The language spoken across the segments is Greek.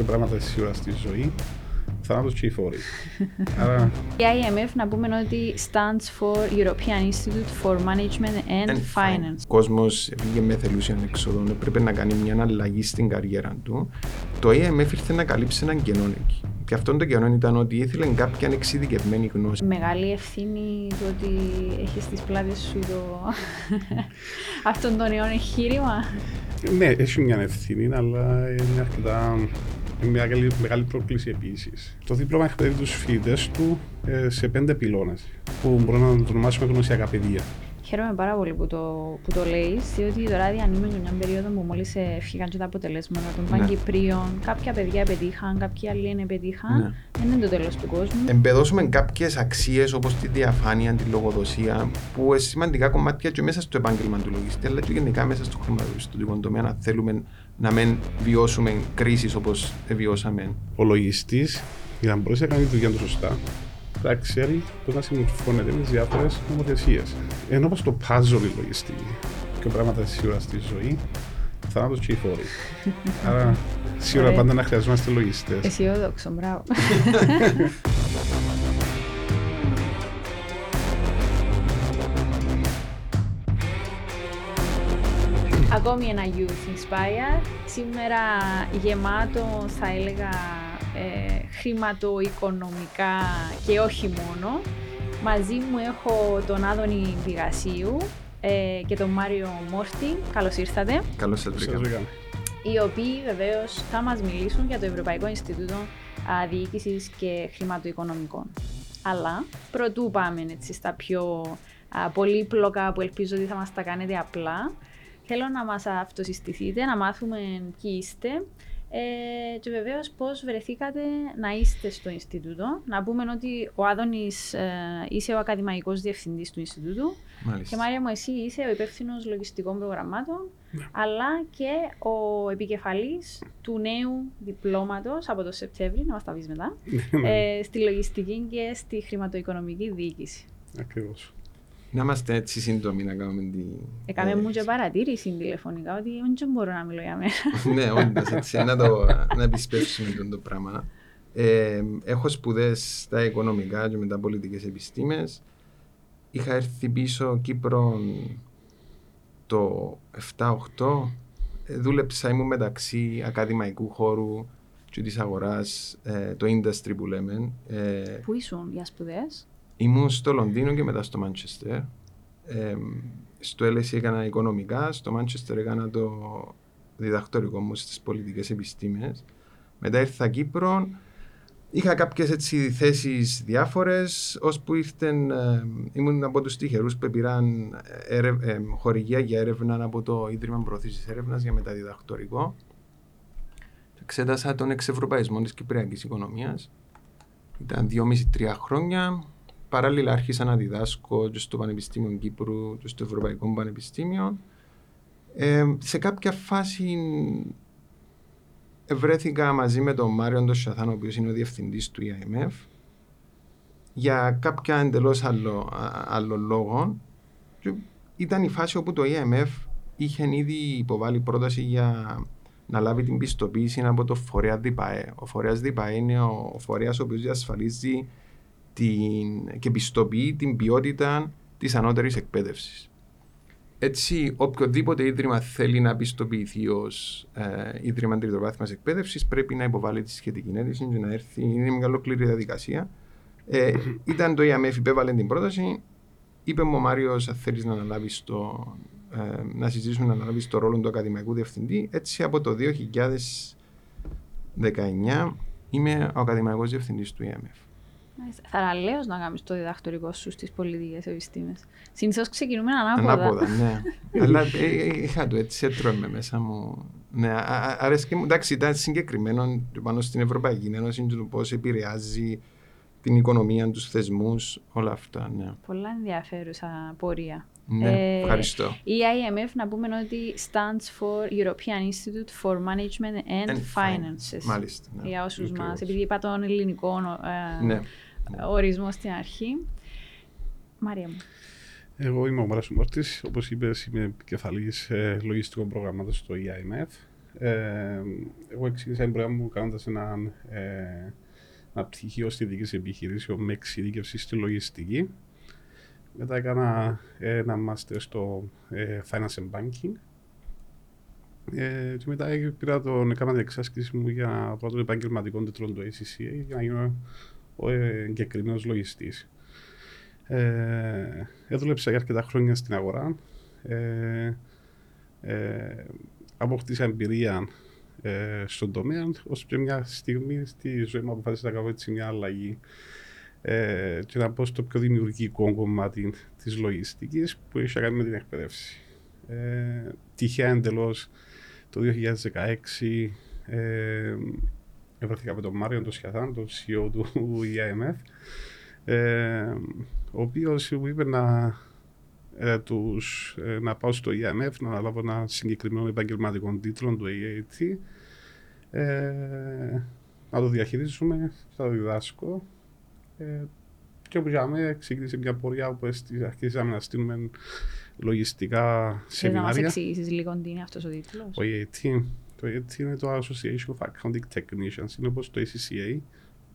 και πράγματα σίγουρας στη ζωή. Θάνατος και οι φόροι. Άρα... Η IMF να πούμε ότι stands for European Institute for Management and, and Finance. Ο κόσμος βγήκε με θελούσια εξοδών, έπρεπε να κάνει μια αλλαγή στην καριέρα του. Το IMF ήρθε να καλύψει έναν κενό εκεί. Και αυτό το κενό ήταν ότι ήθελε κάποια εξειδικευμένη γνώση. Μεγάλη ευθύνη του ότι έχεις στι πλάτες σου το... αυτόν τον νέο εγχείρημα. Ναι, έχει μια ευθύνη, αλλά είναι αρκετά είναι μια μεγάλη, μεγάλη πρόκληση επίσης. Το δίπλωμα εκπαιδεύει τους φοιτητές του ε, σε πέντε πυλώνες, που μπορούμε να το ονομάσουμε γνωσιακά παιδεία. Χαίρομαι πάρα πολύ που το, που το λέει, διότι τώρα διανύουμε μια περίοδο που μόλις έφυγαν και τα αποτελέσματα των ναι. Παγκυπρίων. Κάποια παιδιά πετύχαν, κάποιοι άλλοι δεν πετύχαν. Ναι. Δεν είναι το τέλος του κόσμου. Εμπεδώσουμε κάποιες αξίες όπως τη διαφάνεια, τη λογοδοσία, που είναι σημαντικά κομμάτια και μέσα στο επάγγελμα του λογιστή, αλλά και γενικά μέσα στο χρηματοπιστωτικό τομέα, να θέλουμε να μην βιώσουμε κρίσεις όπως βιώσαμε. Ο λογιστής, για να μπορέσει να κάνεις τη δουλειά του σωστά, θα ξέρει πώς να συμμορφώνεται με τις διάφορες νομοθεσίες. Ενώ πω το puzzle η λογιστική και πράγματα σίγουρα στη ζωή, θάνατο και οι φόροι. Άρα σίγουρα πάντα να χρειαζόμαστε λογιστές. Αισιόδοξο, μπράβο. Ακόμη ένα Youth Inspire. Σήμερα γεμάτο, θα έλεγα, ε, χρηματοοικονομικά και όχι μόνο. Μαζί μου έχω τον Άδωνη Βηγασίου ε, και τον Μάριο Μόρτη. Καλώς ήρθατε. Καλώς ήρθατε. Οι οποίοι βεβαίως θα μας μιλήσουν για το Ευρωπαϊκό Ινστιτούτο Διοίκησης και Χρηματοοικονομικών. Αλλά πρωτού πάμε έτσι, στα πιο πολύπλοκα που ελπίζω ότι θα μας τα κάνετε απλά, θέλω να μας αυτοσυστηθείτε, να μάθουμε ποιοι είστε ε, και βεβαίως πώς βρεθήκατε να είστε στο Ινστιτούτο. Να πούμε ότι ο Άδωνης ε, είσαι ο ακαδημαϊκός διευθυντής του Ινστιτούτου. Μάλιστα. Και Μάρια μου, εσύ είσαι ο υπεύθυνος λογιστικών προγραμμάτων, ναι. αλλά και ο επικεφαλής του νέου διπλώματος από το Σεπτέμβριο, να μας τα πεις μετά, ναι, ναι. ε, στη λογιστική και στη χρηματοοικονομική διοίκηση. Ακριβώς. Να είμαστε έτσι σύντομοι να κάνουμε τη... Έκαμε μου και παρατήρηση τηλεφωνικά ότι δεν μπορώ να μιλώ για μένα. ναι, όντως έτσι, να, το, να επισπεύσουμε το πράγμα. Ε, έχω σπουδές στα οικονομικά και μετά πολιτικές επιστήμες. Είχα έρθει πίσω Κύπρο το 7-8. Ε, δούλεψα, ήμουν μεταξύ ακαδημαϊκού χώρου και της αγοράς, ε, το industry που λέμε. Ε, Πού ήσουν για σπουδές, Ήμουν στο Λονδίνο και μετά στο Μάντσεστερ. Ε, στο LSE έκανα οικονομικά, στο Μάντσεστερ έκανα το διδακτορικό μου στις πολιτικές επιστήμες. Μετά ήρθα Κύπρο, είχα κάποιες έτσι θέσεις διάφορες, ώσπου ήρθαν, ε, ήμουν από τους τυχερούς που πήραν ε, χορηγία για έρευνα από το Ίδρυμα Προωθήσης Έρευνας για μεταδιδακτορικό. Εξέτασα τον εξευρωπαϊσμό της Κυπριακής Οικονομίας. Ήταν δυόμιση-τρία χρόνια, παράλληλα άρχισα να διδάσκω και στο Πανεπιστήμιο Κύπρου και στο Ευρωπαϊκό Πανεπιστήμιο. Ε, σε κάποια φάση βρέθηκα μαζί με τον Μάριο Ντοσιαθάν, ο οποίος είναι ο διευθυντής του IMF, για κάποια εντελώς άλλο, άλλο λόγο. Ήταν η φάση όπου το IMF είχε ήδη υποβάλει πρόταση για να λάβει την πιστοποίηση από το φορέα ΔΙΠΑΕ. Ο φορέας ΔΙΠΑΕ είναι ο φορέας ο οποίος διασφαλίζει την, και πιστοποιεί την ποιότητα της ανώτερης εκπαίδευσης. Έτσι, οποιοδήποτε ίδρυμα θέλει να πιστοποιηθεί ως ε, ίδρυμα τριτοβάθμιας εκπαίδευσης πρέπει να υποβάλει τη σχετική αίτηση και να έρθει. Είναι μια ολόκληρη διαδικασία. Ε, ήταν το ΙΑΜΕΦ, υπέβαλε την πρόταση. Είπε μου ο Μάριος, αν θέλεις να αναλάβεις το, ε, να συζητήσουμε να αναλάβεις το ρόλο του ακαδημαϊκού διευθυντή. Έτσι, από το 2019 είμαι ο ακαδημαϊκός διευθυντής του ΙΑΜΕΦ. Θαραλέω να κάνεις το διδακτορικό σου στις πολιτικές επιστήμες. Συνήθως ξεκινούμε ανάποδα. Ανάποδα, ναι. Αλλά ε, ε, είχα το έτσι, έτρωμε μέσα μου. Ναι, αρέσκει μου. Εντάξει, ήταν συγκεκριμένο πάνω στην Ευρωπαϊκή Ένωση του πώς επηρεάζει την οικονομία, τους θεσμούς, όλα αυτά. Ναι. Πολλά ενδιαφέρουσα πορεία. Ναι, ε, ευχαριστώ. Η IMF να πούμε ότι stands for European Institute for Management and, and Finances. Μάλιστα. Ναι. Για όσους μας, επειδή είπα τον ελληνικό ε, ναι. Ναι. ορισμός στην αρχή. Μαρία μου. Εγώ είμαι ο Μάρας Μόρτης. Όπως είπες, είμαι επικεφαλής ε, λογιστικών προγραμμάτων στο EIMF. Ε, εγώ εξήγησα την πρόγραμμα μου κάνοντας ένα, ε, ένα πτυχίο στη δική επιχειρήσεων με εξειδίκευση στη λογιστική. Μετά έκανα ένα μάστερ στο ε, Finance and Banking. Ε, και μετά πήρα τον, έκανα την εξάσκηση μου για πρώτο επαγγελματικό τίτλο του ACCA για να γίνω ο εγκεκριμένος λογιστής. Ε, έδουλεψα για αρκετά χρόνια στην αγορά. Ε, ε, απόκτησα εμπειρία ε, στον τομέα, ώστε μια στιγμή στη ζωή μου αποφάσισα να κάνω έτσι μια αλλαγή ε, και να πω στο πιο δημιουργικό κομμάτι της λογιστικής που έχει να κάνει με την εκπαίδευση. Ε, τυχαία εντελώς το 2016 ε, βρέθηκα με τον Μάριο τον Σιαθάν, τον CEO του EIMF, ε, ο οποίος μου είπε να, ε, τους, ε, να πάω στο EIMF να αναλάβω ένα συγκεκριμένο επαγγελματικό τίτλο του AAT ε, να το διαχειρίζουμε, θα το διδάσκω ε, και όπου για μένα ξεκίνησε μια πορεία όπου αρχίσαμε να στείλουμε λογιστικά σεμινάρια. Θέλω να μας εξηγήσεις λίγο τι είναι αυτός ο τίτλος; Ο EAT, το EAT είναι το Association of Accounting Technicians, είναι όπως το ACCA,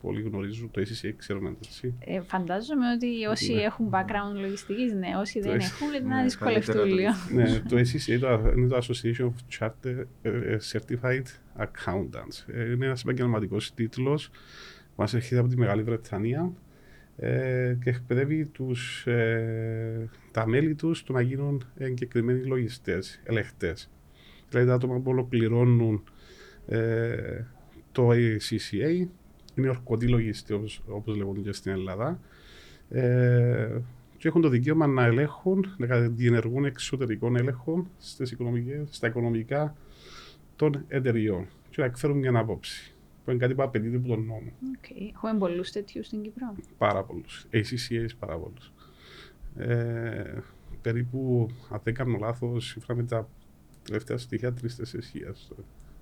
πολλοί γνωρίζουν το ACCA, ξέρουμε έτσι. Ε, φαντάζομαι ότι όσοι Ναι. έχουν background λογιστικής, ναι, όσοι Το δεν AC έχουν, είναι ναι, να δυσκολευτούν καλύτερα λίγο. ναι, το ACCA το, είναι το Association of Charter ε, Certified Accountants. Ε, είναι ένας επαγγελματικός τίτλος, μας έρχεται από τη Μεγάλη Βρετανία ε, και εκπαιδεύει τους, ε, τα μέλη τους το να γίνουν εγκεκριμένοι λογιστές, ελεγχτές. Δηλαδή τα άτομα που ολοκληρώνουν ε, το ACCA είναι ορκωτοί λογιστές όπως, όπως λέγονται και στην Ελλάδα ε, και έχουν το δικαίωμα να ελέγχουν, να διενεργούν εξωτερικών έλεγχων στις οικονομικές, στα οικονομικά των εταιριών και να εκφέρουν μια άποψη που είναι κάτι που απαιτείται από τον νόμο. Okay. Έχουμε πολλούς τέτοιους στην Κύπρο; Πάρα πολλούς. ACCA πάρα πολλούς. Ε, περίπου, αν δεν κάνω λάθος, σύμφωνα με τα τελευταία στοιχεία, τρει-τέσσερι χιλιάδες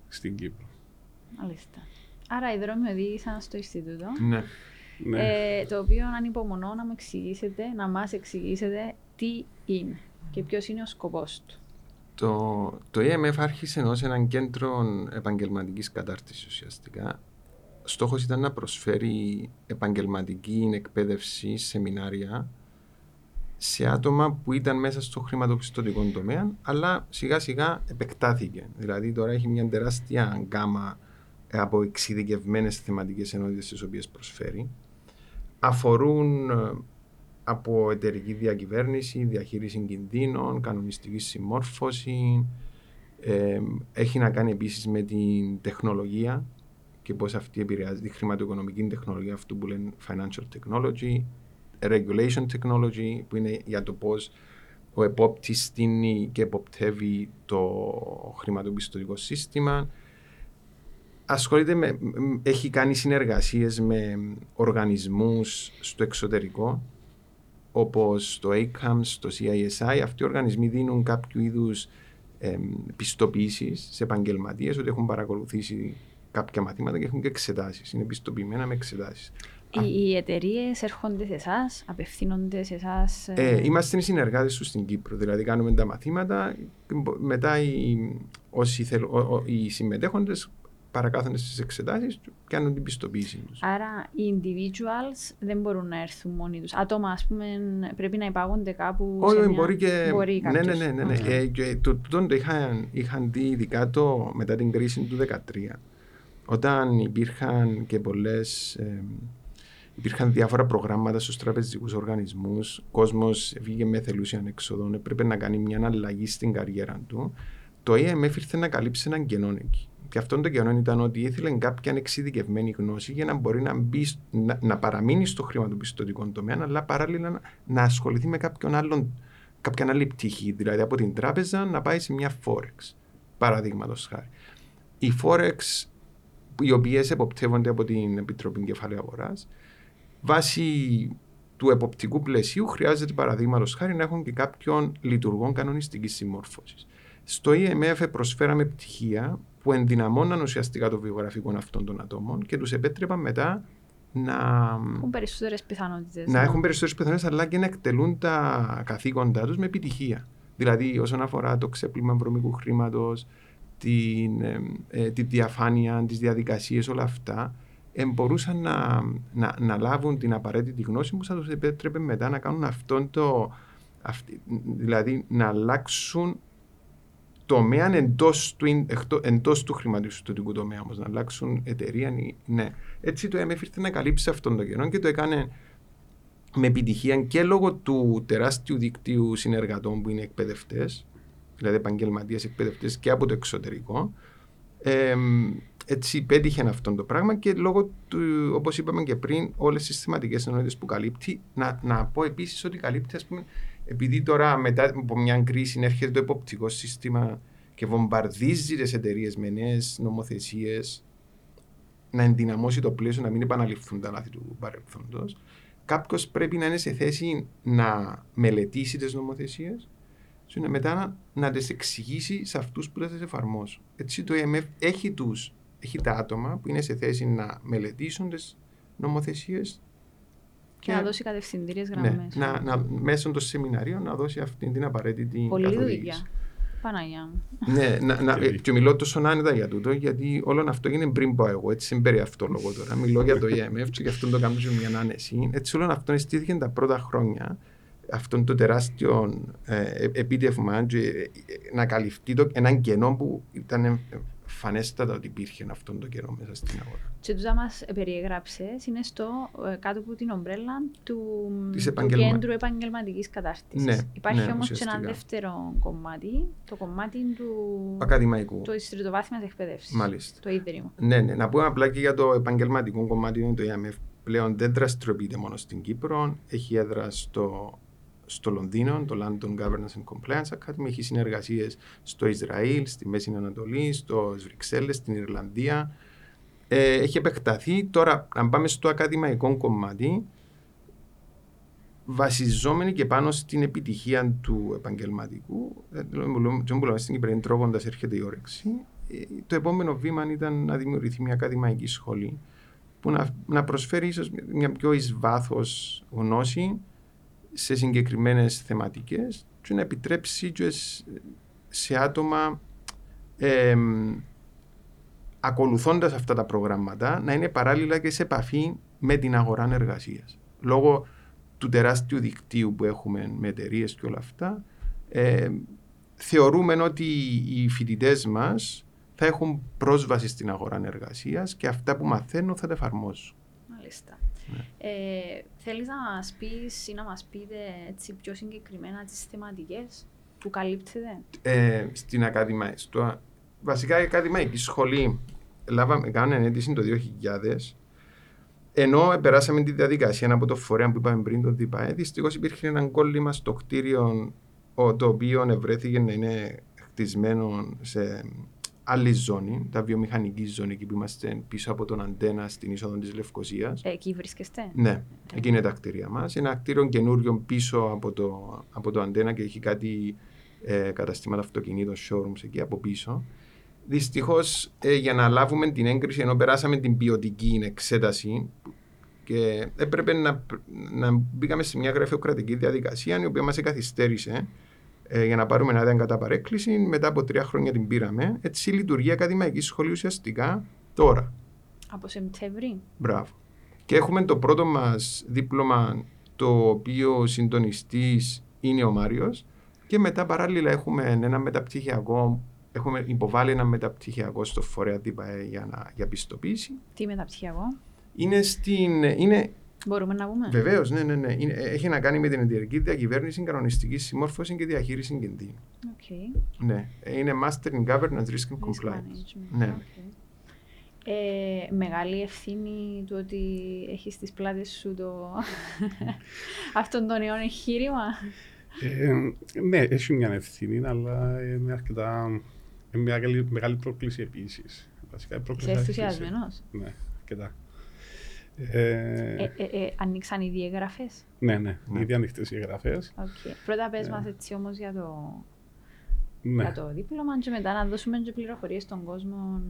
στην Κύπρο. Μάλιστα. Άρα οι δρόμοι οδήγησαν στο Ινστιτούτο, Ναι. Ναι. ε, το οποίο ανυπομονώ να μου εξηγήσετε, να μας εξηγήσετε τι είναι και ποιος είναι ο σκοπός του. Το, το EMF άρχισε ως έναν κέντρο επαγγελματικής κατάρτισης ουσιαστικά. Στόχος ήταν να προσφέρει επαγγελματική εκπαίδευση, σεμινάρια σε άτομα που ήταν μέσα στο χρηματοπιστωτικό τομέα, αλλά σιγά σιγά επεκτάθηκε. Δηλαδή τώρα έχει μια τεράστια γκάμα από εξειδικευμένες θεματικές ενότητες τις οποίες προσφέρει. Αφορούν ε, από εταιρική διακυβέρνηση, διαχείριση κινδύνων, κανονιστική συμμόρφωση. Ε, έχει να κάνει επίσης με την τεχνολογία και πώς αυτή επηρεάζει τη χρηματοοικονομική τεχνολογία, αυτού που λένε financial technology, regulation technology, που είναι για το πώς ο επόπτης στείνει και εποπτεύει το χρηματοπιστωτικό σύστημα. Ασχολείται με, μ, έχει κάνει συνεργασίες με οργανισμούς στο εξωτερικό, όπως το ACAMS, το CISI. Αυτοί οι οργανισμοί δίνουν κάποιο είδους εμ, πιστοποιήσεις σε επαγγελματίες ότι έχουν παρακολουθήσει κάποια μαθήματα και έχουν και εξετάσεις. Είναι πιστοποιημένα με εξετάσεις. Οι, οι εταιρείες έρχονται σε εσάς, απευθύνονται σε εσάς. Ε, είμαστε οι συνεργάτες τους στην Κύπρο. Δηλαδή, κάνουμε τα μαθήματα. και μπο- Μετά οι, όσοι θέλ, ο, ο, οι συμμετέχοντες παρακάθονται στις εξετάσεις και κάνουν την πιστοποίηση τους. Άρα οι individuals δεν μπορούν να έρθουν μόνοι τους. Άτομα, ας πούμε, πρέπει να υπάγονται κάπου. Όχι, σε όχι, μια... μπορεί και. Μπορεί ναι, ναι, κάποιος. ναι. ναι, ναι. Οκ. Ε, και το, τούτο το είχαν, είχαν δει ειδικά το, μετά την κρίση του 2013. Όταν υπήρχαν και πολλές. Υπήρχαν διάφορα προγράμματα στους τραπεζικούς οργανισμούς. Ο κόσμος βγήκε με εθελούσια έξοδο. Έπρεπε να κάνει μια αλλαγή στην καριέρα του. Το EMF ήρθε να καλύψει έναν κενό εκεί. Και αυτό το κενό ήταν ότι ήθελε κάποια εξειδικευμένη γνώση για να μπορεί να, μπει, σ- να, να παραμείνει στο χρηματοπιστωτικό τομέα, αλλά παράλληλα να, να ασχοληθεί με κάποιον άλλον, κάποια άλλη πτυχή. Δηλαδή από την τράπεζα να πάει σε μια Forex. Παραδείγματος χάρη. Οι Forex, οι οποίες εποπτεύονται από την Επιτροπή Κεφαλαίου Αγοράς, βάσει του εποπτικού πλαισίου χρειάζεται παραδείγματος χάρη να έχουν και κάποιον λειτουργό κανονιστικής συμμόρφωσης. Στο EMF προσφέραμε πτυχία που ενδυναμώναν ουσιαστικά το βιογραφικό αυτών των ατόμων και τους επέτρεπαν μετά να, Έχουν περισσότερες πιθανότητες. να έχουν περισσότερες πιθανότητες αλλά και να εκτελούν τα καθήκοντά τους με επιτυχία. Δηλαδή, όσον αφορά το ξέπλυμα βρωμικού χρήματος, την, ε, ε, τη διαφάνεια, τις διαδικασίες, όλα αυτά, ε, μπορούσαν να, να, να, λάβουν την απαραίτητη γνώση που θα τους επέτρεπε μετά να κάνουν αυτόν το, αυτή, δηλαδή να αλλάξουν τομέα εντός του, εντός του χρηματιστικού τομέα όμως, να αλλάξουν εταιρεία. Ναι. Έτσι το ΕΜΕΦ ήρθε να καλύψει αυτόν τον καιρό και το έκανε με επιτυχία και λόγω του τεράστιου δικτύου συνεργατών που είναι εκπαιδευτές, δηλαδή επαγγελματίες εκπαιδευτές και από το εξωτερικό. Ε, έτσι πέτυχε αυτό το πράγμα και λόγω του, όπως είπαμε και πριν, όλες τις θεματικές ενότητες που καλύπτει. Να, να πω επίσης ότι καλύπτει, ας πούμε, επειδή τώρα μετά από μια κρίση έρχεται το εποπτικό σύστημα και βομβαρδίζει τις εταιρείες με νέες νομοθεσίες, να ενδυναμώσει το πλαίσιο, να μην επαναληφθούν τα λάθη του παρελθόντος, κάποιος πρέπει να είναι σε θέση να μελετήσει τις νομοθεσίες και μετά να, να τις εξηγήσει σε αυτούς που θα τις εφαρμόσουν. Έτσι το EMF έχει, τους, έχει τα άτομα που είναι σε θέση να μελετήσουν τις νομοθεσίες και να δώσει κατευθυντήριες γραμμές. Ναι, να, να, μέσω των σεμιναρίων να δώσει αυτή την απαραίτητη Πολύ δουλειά. Παναγιά μου. ναι, να, να, και μιλώ τόσο άνετα για τούτο, γιατί όλο αυτό γίνεται πριν πω εγώ. Έτσι δεν αυτό λόγο τώρα. Μιλώ για το EMF και γι' αυτό το κάνω σε μια άνεση. Έτσι όλο αυτό στήθηκε τα πρώτα χρόνια αυτόν το τεράστιο ε, επίτευγμα να καλυφθεί το, έναν κενό που ήταν φανέστατα ότι υπήρχε αυτόν τον καιρό μέσα στην αγορά. Και τούτα μας περιεγράψε είναι στο ε, κάτω από την ομπρέλα του, του κέντρου επαγγελματικής κατάρτισης. Ναι, Υπάρχει ναι, όμως και ένα δεύτερο κομμάτι, το κομμάτι του ακαδημαϊκού. Το τριτοβάθμια εκπαίδευσης. Μάλιστα. Το ίδρυμα. Ναι, ναι. Να πούμε απλά και για το επαγγελματικό κομμάτι είναι το ΕΑΜΕΦ. Πλέον δεν δραστηριοποιείται μόνο στην Κύπρο, έχει έδρα στο στο Λονδίνο, το London Governance and Compliance Academy, έχει συνεργασίες στο Ισραήλ, στη Μέση Ανατολή, στο Βρυξέλλες, στην Ιρλανδία. Ε, έχει επεκταθεί. Τώρα, αν πάμε στο ακαδημαϊκό κομμάτι, βασιζόμενοι και πάνω στην επιτυχία του επαγγελματικού, δεν μπορούμε στην Κύπρο, τρώγοντας έρχεται η όρεξη. Ε, το επόμενο βήμα ήταν να δημιουργηθεί μια ακαδημαϊκή σχολή που να, να προσφέρει ίσως μια πιο εις βάθος γνώση σε συγκεκριμένες θεματικές και να επιτρέψει και σε άτομα ε, ακολουθώντας αυτά τα προγράμματα να είναι παράλληλα και σε επαφή με την αγορά εργασίας. Λόγω του τεράστιου δικτύου που έχουμε με εταιρείες και όλα αυτά, ε, θεωρούμε ότι οι φοιτητές μας θα έχουν πρόσβαση στην αγορά εργασίας και αυτά που μαθαίνουν θα τα εφαρμόσουν. Μάλιστα. Ναι. Ε, θέλεις να μας πεις ή να μας πείτε έτσι πιο συγκεκριμένα τις θεματικές που καλύπτεται; Ε, στην Ακαδημαϊκή, στο, βασικά η Ακαδημαϊκή Σχολή λάβαμε, κάναμε αίτηση το 2000 ενώ περάσαμε τη διαδικασία από το φορέα που είπαμε πριν, το ΔΙΠΑΕ, δυστυχώς υπήρχε ένα κόλλημα στο κτίριο το οποίο ευρέθηκε να είναι χτισμένο σε άλλη ζώνη, τα βιομηχανική ζώνη, εκεί που είμαστε πίσω από τον αντένα στην είσοδο της Λευκοσίας. Ε, εκεί βρίσκεστε; Ναι, εκεί είναι τα κτίρια μας. Ένα κτίριο καινούριο πίσω από το, από το αντένα και έχει κάτι ε, καταστήματα αυτοκινήτων, showrooms εκεί από πίσω. Δυστυχώς ε, για να λάβουμε την έγκριση, ενώ περάσαμε την ποιοτική εξέταση και έπρεπε να, να μπήκαμε σε μια γραφειοκρατική διαδικασία η οποία μας καθυστέρησε ε, για να πάρουμε ένα άδεια κατά παρέκκληση. Μετά από τρία χρόνια την πήραμε. Έτσι λειτουργεί η Ακαδημαϊκή Σχολή ουσιαστικά τώρα. Από Σεπτέμβρη. Μπράβο. Και έχουμε το πρώτο μας δίπλωμα, το οποίο συντονιστής είναι ο Μάριος. Και μετά παράλληλα έχουμε ένα μεταπτυχιακό. Έχουμε υποβάλει ένα μεταπτυχιακό στο φορέα ΤΥΠΑΕ για, να, για πιστοποίηση. Τι μεταπτυχιακό; Είναι, στην, είναι Μπορούμε να πούμε. Βεβαίως, ναι, ναι, ναι. Είναι, έχει να κάνει με την εταιρική διακυβέρνηση, κανονιστική συμμόρφωση και διαχείριση κινδύνου. Okay. Ναι. Είναι Master in Governance Risk and Compliance. Ναι. Okay. Ε, μεγάλη ευθύνη του ότι έχεις στις πλάτες σου το... αυτόν τον αιώνα εγχείρημα. Ε, ναι, έχει μια ευθύνη, αλλά είναι αρκετά είναι μια μεγάλη, μεγάλη πρόκληση επίσης. Είσαι ενθουσιασμένος. Ναι, αρκετά. Ε, ε, ε, ανοίξαν οι διαγραφέ. Ναι, ναι, ναι. ήδη ανοιχτές οι εγγραφές. Okay. Πρώτα πες μας έτσι όμως για το, ναι. για το δίπλωμα και μετά να δώσουμε και πληροφορίες στον κόσμο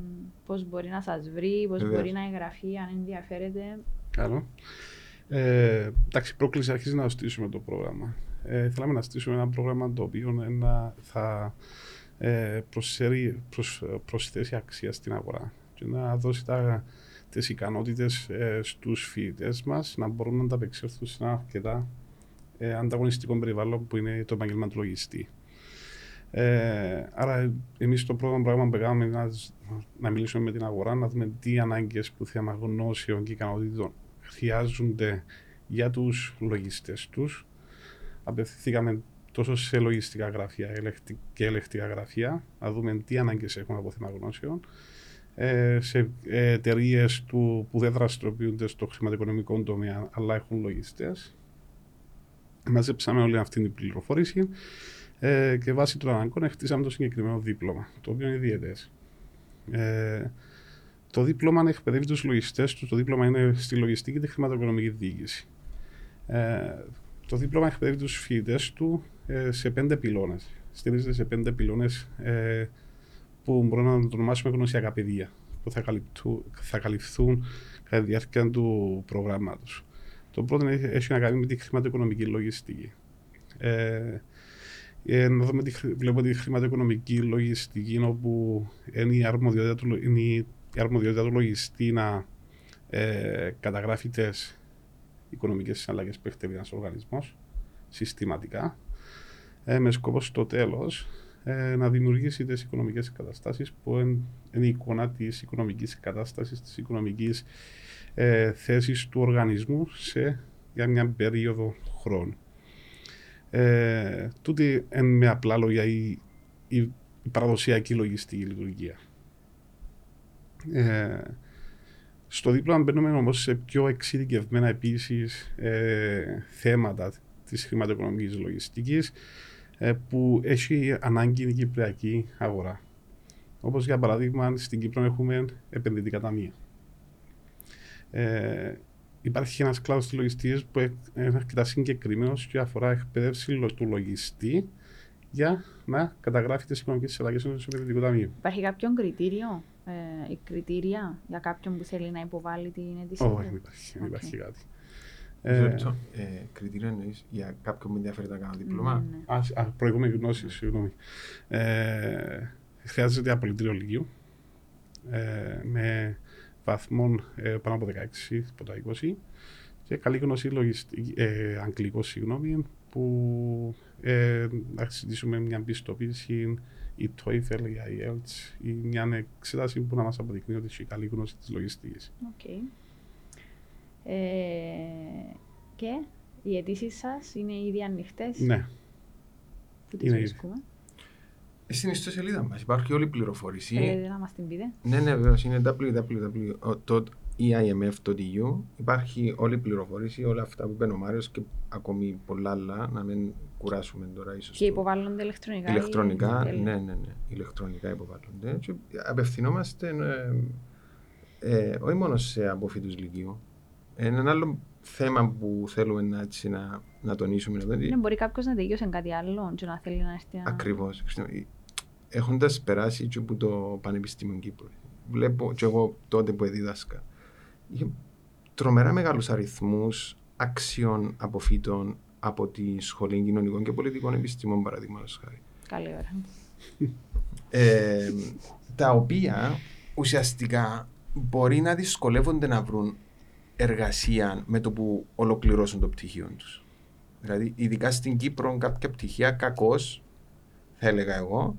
πώς μπορεί να σας βρει, πώς μπορεί να εγγραφεί, αν ενδιαφέρεται. Καλό. Ε, εντάξει, πρόκληση αρχίζει να στήσουμε το πρόγραμμα. Ε, θέλαμε να στήσουμε ένα πρόγραμμα το οποίο να, θα ε, προσφέρει, προσ, προσθέσει αξία στην αγορά και να δώσει τα, τις ικανότητες ε, στους φοιτητές μας να μπορούν να ανταπεξέλθουν σε ένα αρκετά ε, ανταγωνιστικό περιβάλλον που είναι το επάγγελμα του λογιστή. Ε, άρα, εμείς το πρώτο πράγμα που έκαναμε είναι να, να μιλήσουμε με την αγορά, να δούμε τι ανάγκες που θέμα γνώσεων και ικανότητων χρειάζονται για τους λογιστές τους. Απευθυνθήκαμε τόσο σε λογιστικά γραφεία και ελεκτικά γραφεία, να δούμε τι ανάγκες έχουν από θέμα γνώσεων. Ε, σε εταιρείες που δεν δραστηριοποιούνται στο χρηματοοικονομικό τομέα, αλλά έχουν λογιστές. Μαζέψαμε όλη αυτή την πληροφόρηση ε, και βάσει των αναγκών χτίσαμε το συγκεκριμένο δίπλωμα, το οποίο είναι διαιτέ. Ε, το δίπλωμα εκπαιδεύει τους λογιστές τους, το δίπλωμα είναι στη λογιστική και τη χρηματοοικονομική διοίκηση. Ε, το δίπλωμα εκπαιδεύει τους φοιτητές του ε, σε πέντε πυλώνες. Στηρίζεται σε πέντε πυλώνες ε, που μπορούμε να το ονομάσουμε γνωσιακά παιδεία, που θα, καλυπτού, θα καλυφθούν κατά τη διάρκεια του προγράμματος. Το πρώτο έχει να κάνει με τη χρηματοοικονομική λογιστική. Ε, ε, να δούμε τη, βλέπω τη χρηματοοικονομική λογιστική όπου είναι η αρμοδιότητα του, είναι η αρμοδιότητα του λογιστή να ε, καταγράφει τις οικονομικές συναλλαγές που έχει ένας οργανισμός συστηματικά ε, με σκοπό στο τέλος ε, να δημιουργήσει τις οικονομικές καταστάσεις που είναι η εικόνα της οικονομικής κατάστασης, της οικονομικής ε, θέσης του οργανισμού σε, για μια περίοδο χρόνου. Ε, τούτη είναι με απλά λόγια η, η, παραδοσιακή λογιστική λειτουργία. Ε, στο δίπλωμα μπαίνουμε όμως σε πιο εξειδικευμένα επίσης ε, θέματα της χρηματοοικονομικής λογιστικής ε, που έχει ανάγκη η κυπριακή αγορά. Όπως για παράδειγμα, στην Κύπρο έχουμε επενδυτικά ταμεία. Ε, υπάρχει ένας κλάδος τη λογιστική που είναι αρκετά συγκεκριμένος και αφορά εκπαίδευση του λογιστή για να καταγράφει τις οικονομικές συναλλαγέ στο επενδυτικό ταμείο. Υπάρχει κάποιο κριτήριο ε, ή κριτήρια για κάποιον που θέλει να υποβάλει την αίτηση. Όχι, δεν υπάρχει, okay. υπάρχει κάτι. Ε, ε, κριτήρια εννοείς για κάποιον που ενδιαφέρεται να κάνει δίπλωμα; Ναι, ναι. Α, προηγούμενη γνώση, συγγνώμη. Ε, χρειάζεται απολυτήριο λυκείου ε, με βαθμών ε, πάνω από 16, από τα 20 και καλή γνώση ε, αγγλικό, συγγνώμη, που ε, να συζητήσουμε μια πιστοποίηση η TOEFL, η IELTS ή μια εξέταση που να μας αποδεικνύει ότι έχει καλή γνώση της λογιστικής. Okay. Ε, και οι αιτήσεις σας είναι ήδη ανοιχτές; Ναι. Πού τις βρίσκουμε. Στην ιστοσελίδα μας υπάρχει όλη η πληροφόρηση. Θέλετε να μας την πείτε. Ναι, ναι, βεβαίως. Είναι www.eimf.eu. Υπάρχει όλη η πληροφόρηση, όλα αυτά που είπε ο Μάριος και ακόμη πολλά άλλα. Να μην κουράσουμε τώρα ίσως. Και υποβάλλονται ηλεκτρονικά. Ηλεκτρονικά, ναι, ναι, ναι. Ηλεκτρονικά υποβάλλονται. Και απευθυνόμαστε ε, ε, όχι μόνο σε αποφύτου λυκείου. Ένα άλλο θέμα που θέλουμε να, έτσι, να, να τονίσουμε. Ναι, μπορεί κάποιος να τελειώσει κάτι άλλο και να θέλει να έρθει. Ακριβώς έχοντας περάσει και από το Πανεπιστήμιο Κύπρου, βλέπω και εγώ τότε που δίδασκα, είχε τρομερά μεγάλους αριθμούς αξιών αποφύτων από τη Σχολή Κοινωνικών και Πολιτικών Επιστημών, παραδείγματος χάρη. Καλή ώρα. Ε, τα οποία ουσιαστικά μπορεί να δυσκολεύονται να βρουν εργασία με το που ολοκληρώσουν το πτυχίο τους. Δηλαδή, ειδικά στην Κύπρο, κάποια πτυχία κακώς, θα έλεγα εγώ,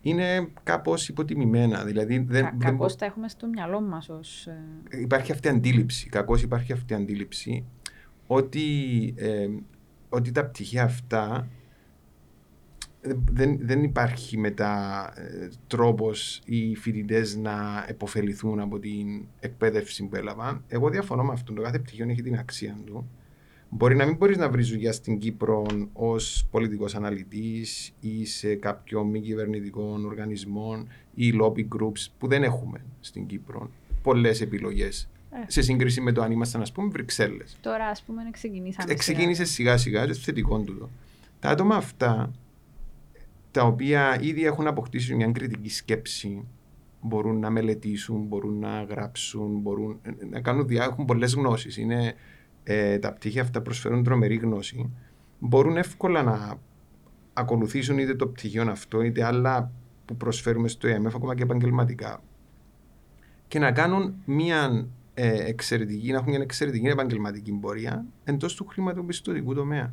είναι κάπως υποτιμημένα. Δηλαδή, δεν, Κα, δεν... τα έχουμε στο μυαλό μας ως. Ε, υπάρχει αυτή η αντίληψη. Κακώς υπάρχει αυτή η αντίληψη ότι, ε, ότι τα πτυχία αυτά δεν, δεν υπάρχει μετά ε, τρόπος οι φοιτητές να επωφεληθούν από την εκπαίδευση που έλαβαν. Εγώ διαφωνώ με αυτό. Το κάθε πτυχίο έχει την αξία του. Μπορεί να μην μπορείς να βρεις δουλειά στην Κύπρο ως πολιτικός αναλυτής ή σε κάποιο μη κυβερνητικό οργανισμό ή lobby groups που δεν έχουμε στην Κύπρο. Πολλές επιλογές. Ε. Σε σύγκριση με το αν ήμασταν, ας πούμε, Βρυξέλλες. Τώρα, ας πούμε, ξεκινήσαμε. Ξεκίνησε σιγά σιγά, το θετικό του. Τα άτομα αυτά, τα οποία ήδη έχουν αποκτήσει μια κριτική σκέψη, μπορούν να μελετήσουν, μπορούν να γράψουν, μπορούν να κάνουν διά, έχουν πολλές γνώσεις. Είναι ε, τα πτυχία αυτά προσφέρουν τρομερή γνώση, μπορούν εύκολα να ακολουθήσουν είτε το πτυχίο αυτό, είτε άλλα που προσφέρουμε στο ΕΜΕΦ, ακόμα και επαγγελματικά. Και να κάνουν μια ε, εξαιρετική, να έχουν μια εξαιρετική επαγγελματική πορεία εντός του χρηματοπιστωτικού τομέα.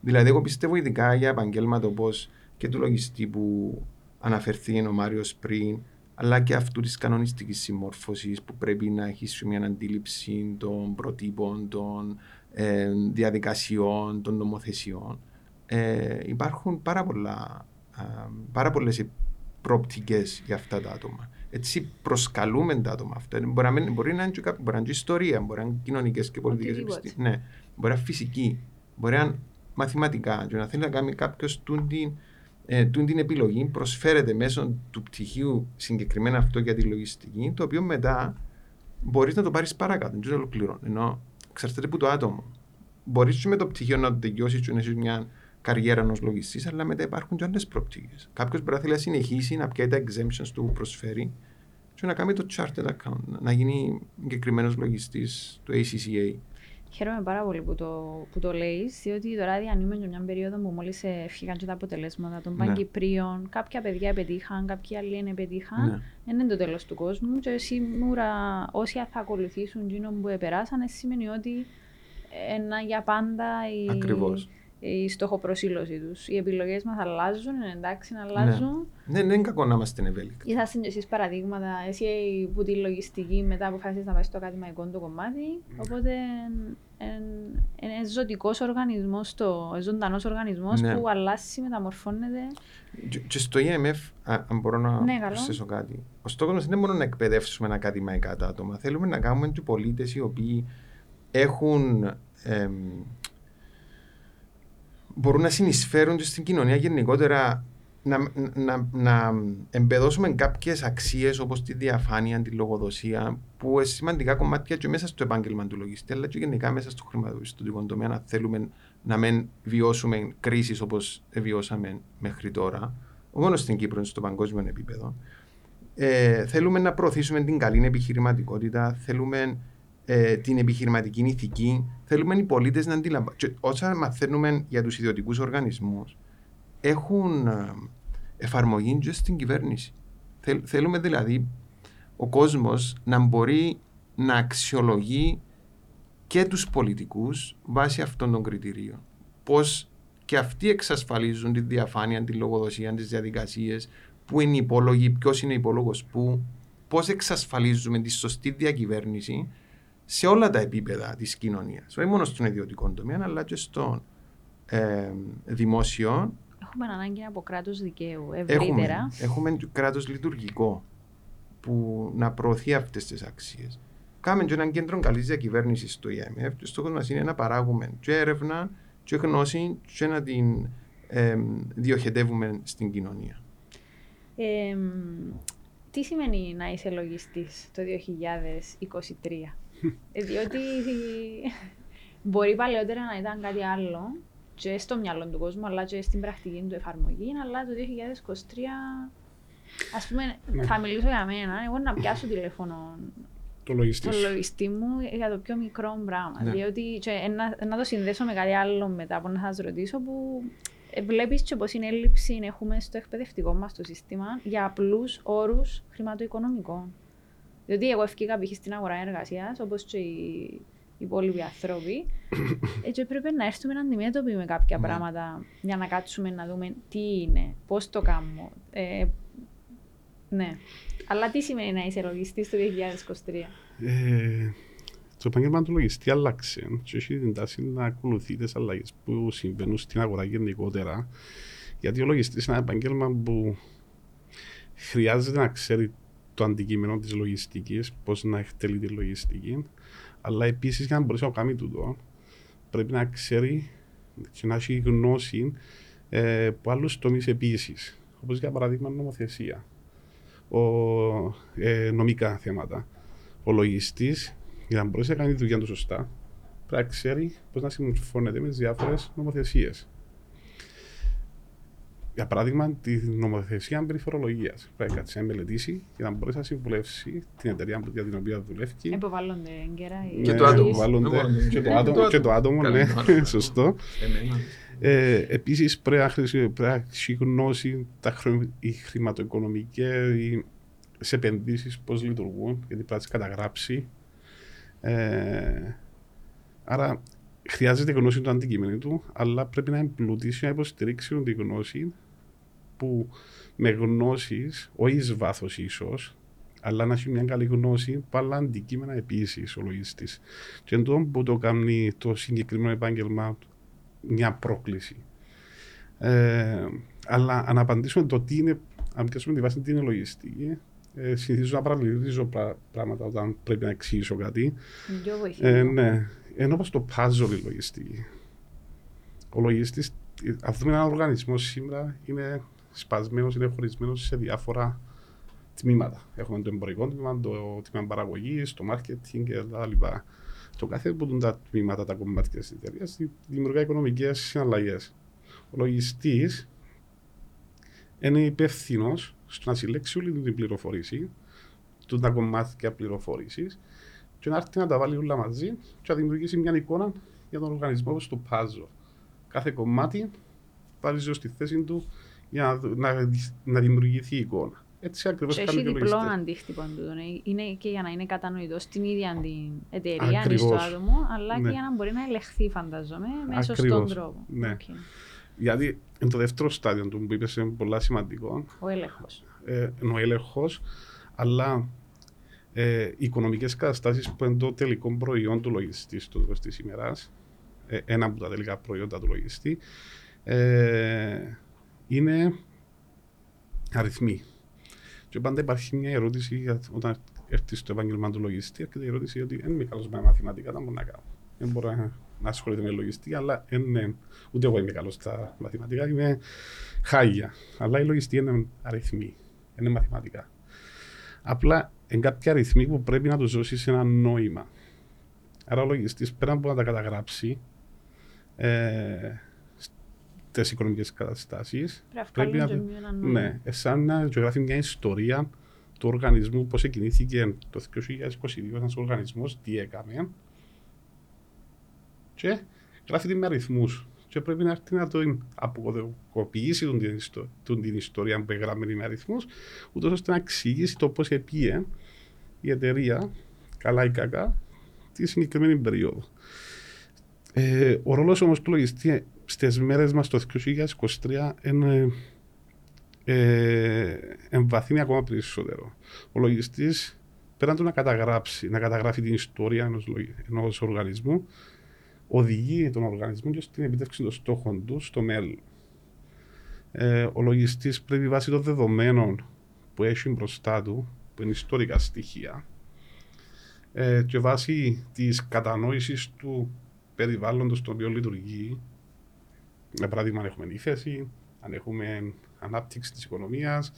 Δηλαδή, εγώ πιστεύω ειδικά για επαγγέλματα όπως και του λογιστή που αναφερθεί ο Μάριος πριν, αλλά και αυτού της κανονιστικής συμμόρφωσης που πρέπει να έχει μια αντίληψη των προτύπων, των ε, διαδικασιών, των νομοθεσιών. Ε, υπάρχουν πάρα, πολλά, ε, πάρα πολλές προοπτικές για αυτά τα άτομα. Έτσι προσκαλούμε τα άτομα αυτά. Μπορεί να, μπορεί να, είναι, μπορεί να είναι ιστορία, μπορεί να είναι κοινωνικές και πολιτικές επιστήμες. Ναι, μπορεί να είναι φυσική, μπορεί να είναι μαθηματικά. Και να θέλει να κάνει κάποιος την, ε, την επιλογή, προσφέρεται μέσω του πτυχίου συγκεκριμένα αυτό για τη λογιστική, το οποίο μετά μπορείς να το πάρεις παρακάτω. Δεν το ολοκληρώνει. Ενώ εξαρτάται από το άτομο. Μπορείς με το πτυχίο να το τελειώσεις και να έχεις μια καριέρα ενός λογιστής, αλλά μετά υπάρχουν και άλλες προοπτικές. Κάποιος μπορεί να συνεχίσει να πιάει τα exemptions του που προσφέρει και να κάνει το chartered account, να γίνει εγκεκριμένος λογιστής του ACCA. Χαίρομαι πάρα πολύ που το, που το λέεις, διότι τώρα διανύουμε για μια περίοδο που μόλις έφυγαν και τα αποτελέσματα των ναι. Παγκυπρίων. Κάποια παιδιά πετύχαν, κάποιοι άλλοι δεν πετύχαν. Ναι. Δεν είναι το τέλος του κόσμου. Και σίγουρα όσοι θα ακολουθήσουν εκείνο που επεράσαν, σημαίνει ότι ένα για πάντα. Η... Ακριβώς η στοχοπροσύλωση τους. Οι επιλογές μας αλλάζουν, είναι εντάξει να αλλάζουν. Ναι, ναι, ναι είναι κακό να είμαστε ευέλικτοι. Είσαστε εσεί παραδείγματα. Εσύ που τη λογιστική μετά αποφάσισες να πάει στο ακαδημαϊκό το κομμάτι. Οπότε είναι ζωτικός οργανισμός, ζωντανός οργανισμός ναι. που αλλάζει, μεταμορφώνεται. Και στο EMF, αν μπορώ να ναι, προσθέσω κάτι, ο στόχος μας δεν είναι μόνο να εκπαιδεύσουμε ένα ακαδημαϊκά άτομα. Θέλουμε να κάνουμε του πολίτες οι οποίοι έχουν. Εμ, μπορούν να συνεισφέρουν στην κοινωνία γενικότερα να, να, να εμπεδώσουμε κάποιες αξίες όπως τη διαφάνεια, τη λογοδοσία, που είναι σημαντικά κομμάτια και μέσα στο επάγγελμα του λογιστή, αλλά και γενικά μέσα στο χρηματοπιστωτικό τομέα, να θέλουμε να μην βιώσουμε κρίσεις όπως βιώσαμε μέχρι τώρα, μόνο στην Κύπρο, στο παγκόσμιο επίπεδο. Ε, θέλουμε να προωθήσουμε την καλή επιχειρηματικότητα, θέλουμε ε, την επιχειρηματική ηθική. Θέλουμε οι πολίτες να αντιλαμβάνουν. Όσα μαθαίνουμε για τους ιδιωτικούς οργανισμούς, έχουν ε, εφαρμογή και στην κυβέρνηση. θέλουμε δηλαδή ο κόσμος να μπορεί να αξιολογεί και τους πολιτικούς βάσει αυτών των κριτηρίων. Πώς και αυτοί εξασφαλίζουν τη διαφάνεια, τη λογοδοσία, τις διαδικασίες, πού είναι οι υπόλογοι, ποιος είναι υπόλογος πού, πώς εξασφαλίζουμε τη σωστή διακυβέρνηση σε όλα τα επίπεδα της κοινωνίας. Όχι μόνο στον ιδιωτικό τομέα, αλλά και στον ε, δημόσιο. Έχουμε ανάγκη από κράτος δικαίου ευρύτερα. Έχουμε, έχουμε κράτος λειτουργικό που να προωθεί αυτές τις αξίες. Κάμε και έναν κέντρο καλής διακυβέρνησης στο IMF. Το στόχος μας είναι να παράγουμε και έρευνα και γνώση και να την ε, διοχετεύουμε στην κοινωνία. Ε, τι σημαίνει να είσαι λογιστής το 2023? Ε, διότι μπορεί παλαιότερα να ήταν κάτι άλλο και στο μυαλό του κόσμου, αλλά και στην πρακτική του εφαρμογή, αλλά το 2023, ας πούμε, ναι. θα μιλήσω για μένα, εγώ να πιάσω τηλέφωνο το λογιστής, το λογιστή μου για το πιο μικρό πράγμα. Ναι. Διότι και, να, να, το συνδέσω με κάτι άλλο μετά από να σας ρωτήσω που ε, βλέπεις και πώ είναι έλλειψη έχουμε στο εκπαιδευτικό μας το σύστημα για απλούς όρους χρηματοοικονομικών. Διότι εγώ ευκήκα π.χ. στην αγορά εργασίας, όπως και οι υπόλοιποι άνθρωποι. Έτσι πρέπει να έρθουμε να αντιμετωπίσουμε κάποια ναι. πράγματα για να κάτσουμε να δούμε τι είναι, πώς το κάνουμε. Ε, ναι. Αλλά τι σημαίνει να είσαι λογιστής το 2023. Ε, το επάγγελμα του λογιστή άλλαξε και έχει την τάση να ακολουθεί τις αλλαγές που συμβαίνουν στην αγορά γενικότερα. Γιατί ο λογιστής είναι ένα επάγγελμα που χρειάζεται να ξέρει το αντικείμενο της λογιστικής, πώς να εκτελεί τη λογιστική. Αλλά επίσης για να μπορέσει να κάνει τούτο, πρέπει να ξέρει και να έχει γνώση ε, από άλλους τομείς επίσης. Όπως για παράδειγμα νομοθεσία, ο, ε, νομικά θέματα. Ο λογιστής, για να μπορέσει να κάνει τη δουλειά του σωστά, πρέπει να ξέρει πώς να συμφωνείται με τις διάφορες νομοθεσίες για παράδειγμα, τη νομοθεσία περί φορολογίας. Πρέπει να να μελετήσει και να μπορέσει να συμβουλεύσει την εταιρεία για την οποία δουλεύει. Υποβάλλονται έγκαιρα. Και το άτομο. Και το άτομο, και το άτομο, ναι, σωστό. Ε, Επίσης, πρέπει να χρησι- πρέπει να έχει γνώση τα χρη- οι χρηματοοικονομικέ, οι- σε επενδύσεις, πώς λειτουργούν, γιατί πρέπει να τις καταγράψει. Ε, άρα, χρειάζεται γνώση του αντικειμένου του, αλλά πρέπει να εμπλουτίσει, να υποστηρίξει τη γνώση που με γνώσεις, όχι εις βάθος ίσως, αλλά να έχει μια καλή γνώση από άλλα αντικείμενα επίσης ο λογιστής. Και εντό που το κάνει το συγκεκριμένο επάγγελμα μια πρόκληση. Ε, αλλά αν απαντήσουμε το τι είναι, αν πιάσουμε τη βάση τι είναι λογιστική, ε, συνηθίζω να παραλυρίζω πρά- πράγματα όταν πρέπει να εξηγήσω κάτι. Πιο βοηθητικό. Ε, ναι. Ενώ όπως το puzzle η λογιστική. Ο λογιστής, αυτό είναι ένα οργανισμό σήμερα, είναι σπασμένος, είναι χωρισμένος σε διάφορα τμήματα. Έχουμε το εμπορικό τμήμα, το τμήμα παραγωγής, το marketing κτλ. Το κάθε από τα τμήματα, τα κομμάτια τη εταιρεία δημιουργά οικονομικές συναλλαγές. Ο λογιστής είναι υπεύθυνος στο να συλλέξει όλη την πληροφορήση, του τα κομμάτια πληροφόρησης και να έρθει να τα βάλει όλα μαζί και να δημιουργήσει μια εικόνα για τον οργανισμό όπως το puzzle. Κάθε κομμάτι βάζει στη θέση του για να, δου- να, να δημιουργηθεί η εικόνα. Έτσι ακριβώς Και κάνει έχει και ο διπλό λογιστής. αντίκτυπο τούτο. ναι. Είναι και για να είναι κατανοητός στην ίδια την εταιρεία, ή Ακριβώς. στο άτομο, αλλά Ναι. και για να μπορεί να ελεγχθεί, φανταζόμαι, με σωστόν Ακριβώς. τρόπο. Ναι. Οκ. Γιατί είναι το δεύτερο στάδιο του που είπες είναι πολύ σημαντικό. Ο έλεγχος. ε, είναι ο έλεγχος, αλλά ε, οι οικονομικές καταστάσεις που είναι το τελικό προϊόν του λογιστή στο τέλο της ημέρας, ε, ένα από τα τελικά προϊόντα του λογιστή, ε, είναι αριθμοί. Και πάντα υπάρχει μια ερώτηση για, όταν έρθει στο επάγγελμα του λογιστή, έρχεται η ερώτηση ότι δεν είμαι καλός με μαθηματικά, δεν μπορώ να κάνω. Δεν μπορώ να, να ασχοληθώ με λογιστή, αλλά εν, εν, ούτε εγώ είμαι καλός στα μαθηματικά, είμαι χάγια. Αλλά η λογιστή είναι αριθμοί, είναι μαθηματικά. Απλά είναι κάποια αριθμοί που πρέπει να τους δώσεις ένα νόημα. Άρα ο λογιστής πέρα από να τα καταγράψει ε, στις οικονομικές καταστάσεις, Πρέπει να να- βγάλει ένα νόημα. ναι, σαν να γράφει μια ιστορία του οργανισμού, πώς εκκινήθηκε το 2022 ένας οργανισμός, τι έκαμε. Και γράφει την με αριθμούς. Και πρέπει να έρθει να το αποκωδικοποιήσει τον την, ιστο- τον την ιστορία που έγραψε με αριθμούς, ούτως ώστε να εξηγήσει το πώς επίε η εταιρεία, καλά ή κακά, τη συγκεκριμένη περίοδο. Ε, ο ρόλος όμως του λογιστή στις μέρες μας το 2023 είναι ε, εμβαθύνει ακόμα περισσότερο. Ο λογιστής πέραν του να καταγράψει, να καταγράφει την ιστορία ενός, λογι- ενός οργανισμού, οδηγεί τον οργανισμό και στην επιτεύξη των στόχων του στο μέλλον. Ε, ο λογιστής πρέπει βάσει των δεδομένων που έχει μπροστά του, που είναι ιστορικά στοιχεία, ε, και βάσει της κατανόησης του περιβάλλοντος στο οποίο λειτουργεί, για παράδειγμα αν έχουμε ύφεση, αν έχουμε ανάπτυξη της οικονομίας,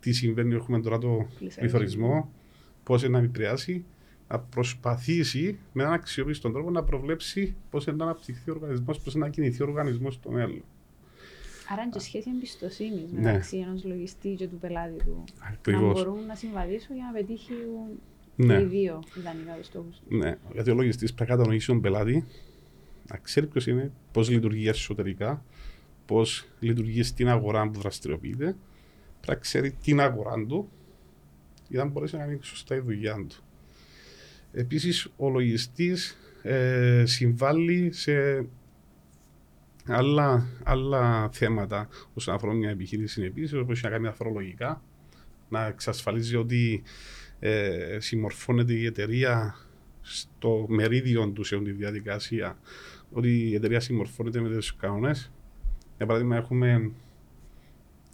τι συμβαίνει, έχουμε τώρα το Πληθωρισμό. πληθωρισμό, πώς είναι να επηρεάσει, να προσπαθήσει με έναν αξιόπιστο τρόπο να προβλέψει πώς είναι να αναπτυχθεί ο οργανισμός, πώς είναι να κινηθεί ο οργανισμός στο μέλλον. Άρα είναι και σχέση εμπιστοσύνης Ναι. μεταξύ ενός λογιστή και του πελάτη του. Να Ακριβώς. μπορούν να συμβαδίσουν για να πετύχουν Ναι. και οι δύο ιδανικά τους στόχους. Ναι, γιατί ο λογιστής πρέπει να κατανοήσει τον πελάτη, να ξέρει ποιος είναι, πώς λειτουργεί εσωτερικά, πώς λειτουργεί στην αγορά που δραστηριοποιείται, πρέπει να ξέρει την αγορά του για να μπορέσει να κάνει σωστά η δουλειά του. Επίσης, ο λογιστής ε, συμβάλλει σε άλλα, άλλα θέματα όσον αφορά μια επιχείρηση επίσης, όπως έχει να κάνει με τα φορολογικά, να εξασφαλίζει ότι ε, συμμορφώνεται η εταιρεία στο μερίδιο του σε όλη τη διαδικασία, ότι η εταιρεία συμμορφώνεται με τους κανόνες. Για παράδειγμα, έχουμε,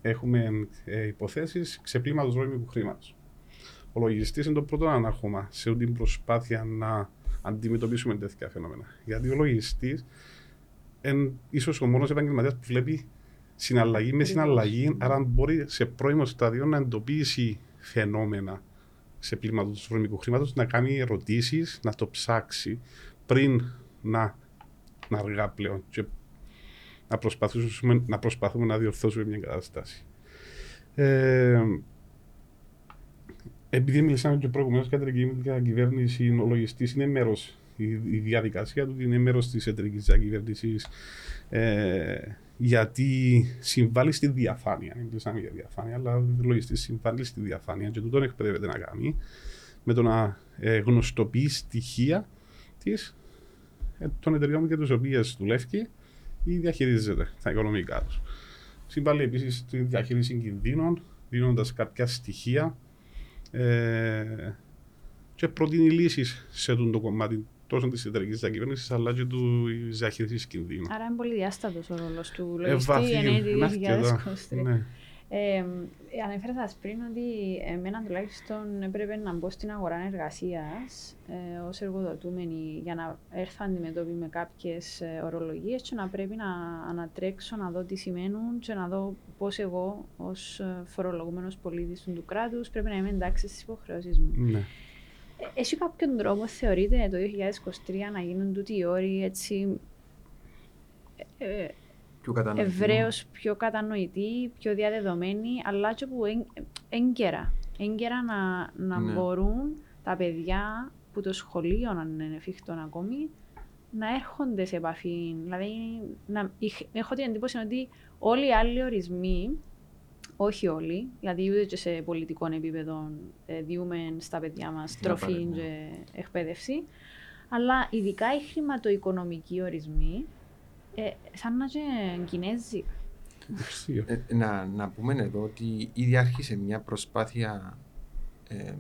έχουμε ε, υποθέσεις ξεπλήματος νόμιμου χρήματος. Ο λογιστής είναι το πρώτο ανάχωμα σε όλη την προσπάθεια να αντιμετωπίσουμε τέτοια φαινόμενα. Γιατί ο λογιστής είναι ίσως ο μόνος επαγγελματίας που βλέπει συναλλαγή με συναλλαγή, άρα μπορεί σε πρώιμο στάδιο να εντοπίσει φαινόμενα σε πλήμα του βρωμικού χρήματος, να κάνει ερωτήσεις, να το ψάξει πριν να, να αργά πλέον και να προσπαθούμε, να προσπαθούμε να διορθώσουμε μια κατάσταση. Ε, επειδή μιλήσαμε και προηγουμένως για την διακυβέρνηση, ο λογιστής είναι μέρος. Η, η διαδικασία του είναι μέρος της εταιρική διακυβέρνηση. Ε, γιατί συμβάλλει στη διαφάνεια. Δεν μιλήσαμε για διαφάνεια, αλλά ο λογιστής συμβάλλει στη διαφάνεια και τούτον εκπαιδεύεται να κάνει με το να ε, γνωστοποιεί στοιχεία της, ε, των εταιριών για τις οποίες δουλεύει ή διαχειρίζεται τα οικονομικά τους. Συμβάλλει επίσης στη διαχείριση κινδύνων, δίνοντας κάποια στοιχεία ε, και προτείνει λύσεις σε αυτό το κομμάτι τόσο της εταιρική διακυβέρνησης αλλά και του διαχείρισης κινδύνου. Άρα είναι πολύ διάστατος ο ρόλος του λογιστή εν 2023. Ναι. Ε, ανέφερα σα πριν ότι εμένα τουλάχιστον έπρεπε να μπω στην αγορά εργασίας ε, ως εργοδοτούμενη για να έρθω αντιμετώπιση με κάποιες ορολογίες και να πρέπει να ανατρέξω να δω τι σημαίνουν και να δω πώς εγώ ως φορολογούμενος πολίτης του κράτους πρέπει να είμαι εντάξει στις υποχρεώσεις μου. Ναι. Ε, έχει κάποιον τρόπο, θεωρείτε, το 2023 να γίνουν τούτοι οι όροι έτσι ε, πιο ευρέως πιο κατανοητοί, πιο διαδεδομένοι, αλλά και που έγκαιρα. Έγκαιρα να, να ναι. μπορούν τα παιδιά που το σχολείο, αν είναι εφικτό ακόμη, να έρχονται σε επαφή. Δηλαδή, να, έχω την εντύπωση ότι όλοι οι άλλοι ορισμοί όχι όλοι, δηλαδή ούτε και σε πολιτικό επίπεδο ε, διούμε στα παιδιά μας τροφή ναι. και εκπαίδευση. Αλλά ειδικά οι χρηματοοικονομικοί ορισμοί, ε, σαν να είναι Κινέζοι. Ε, να, να πούμε εδώ ότι ήδη άρχισε μια προσπάθεια ε,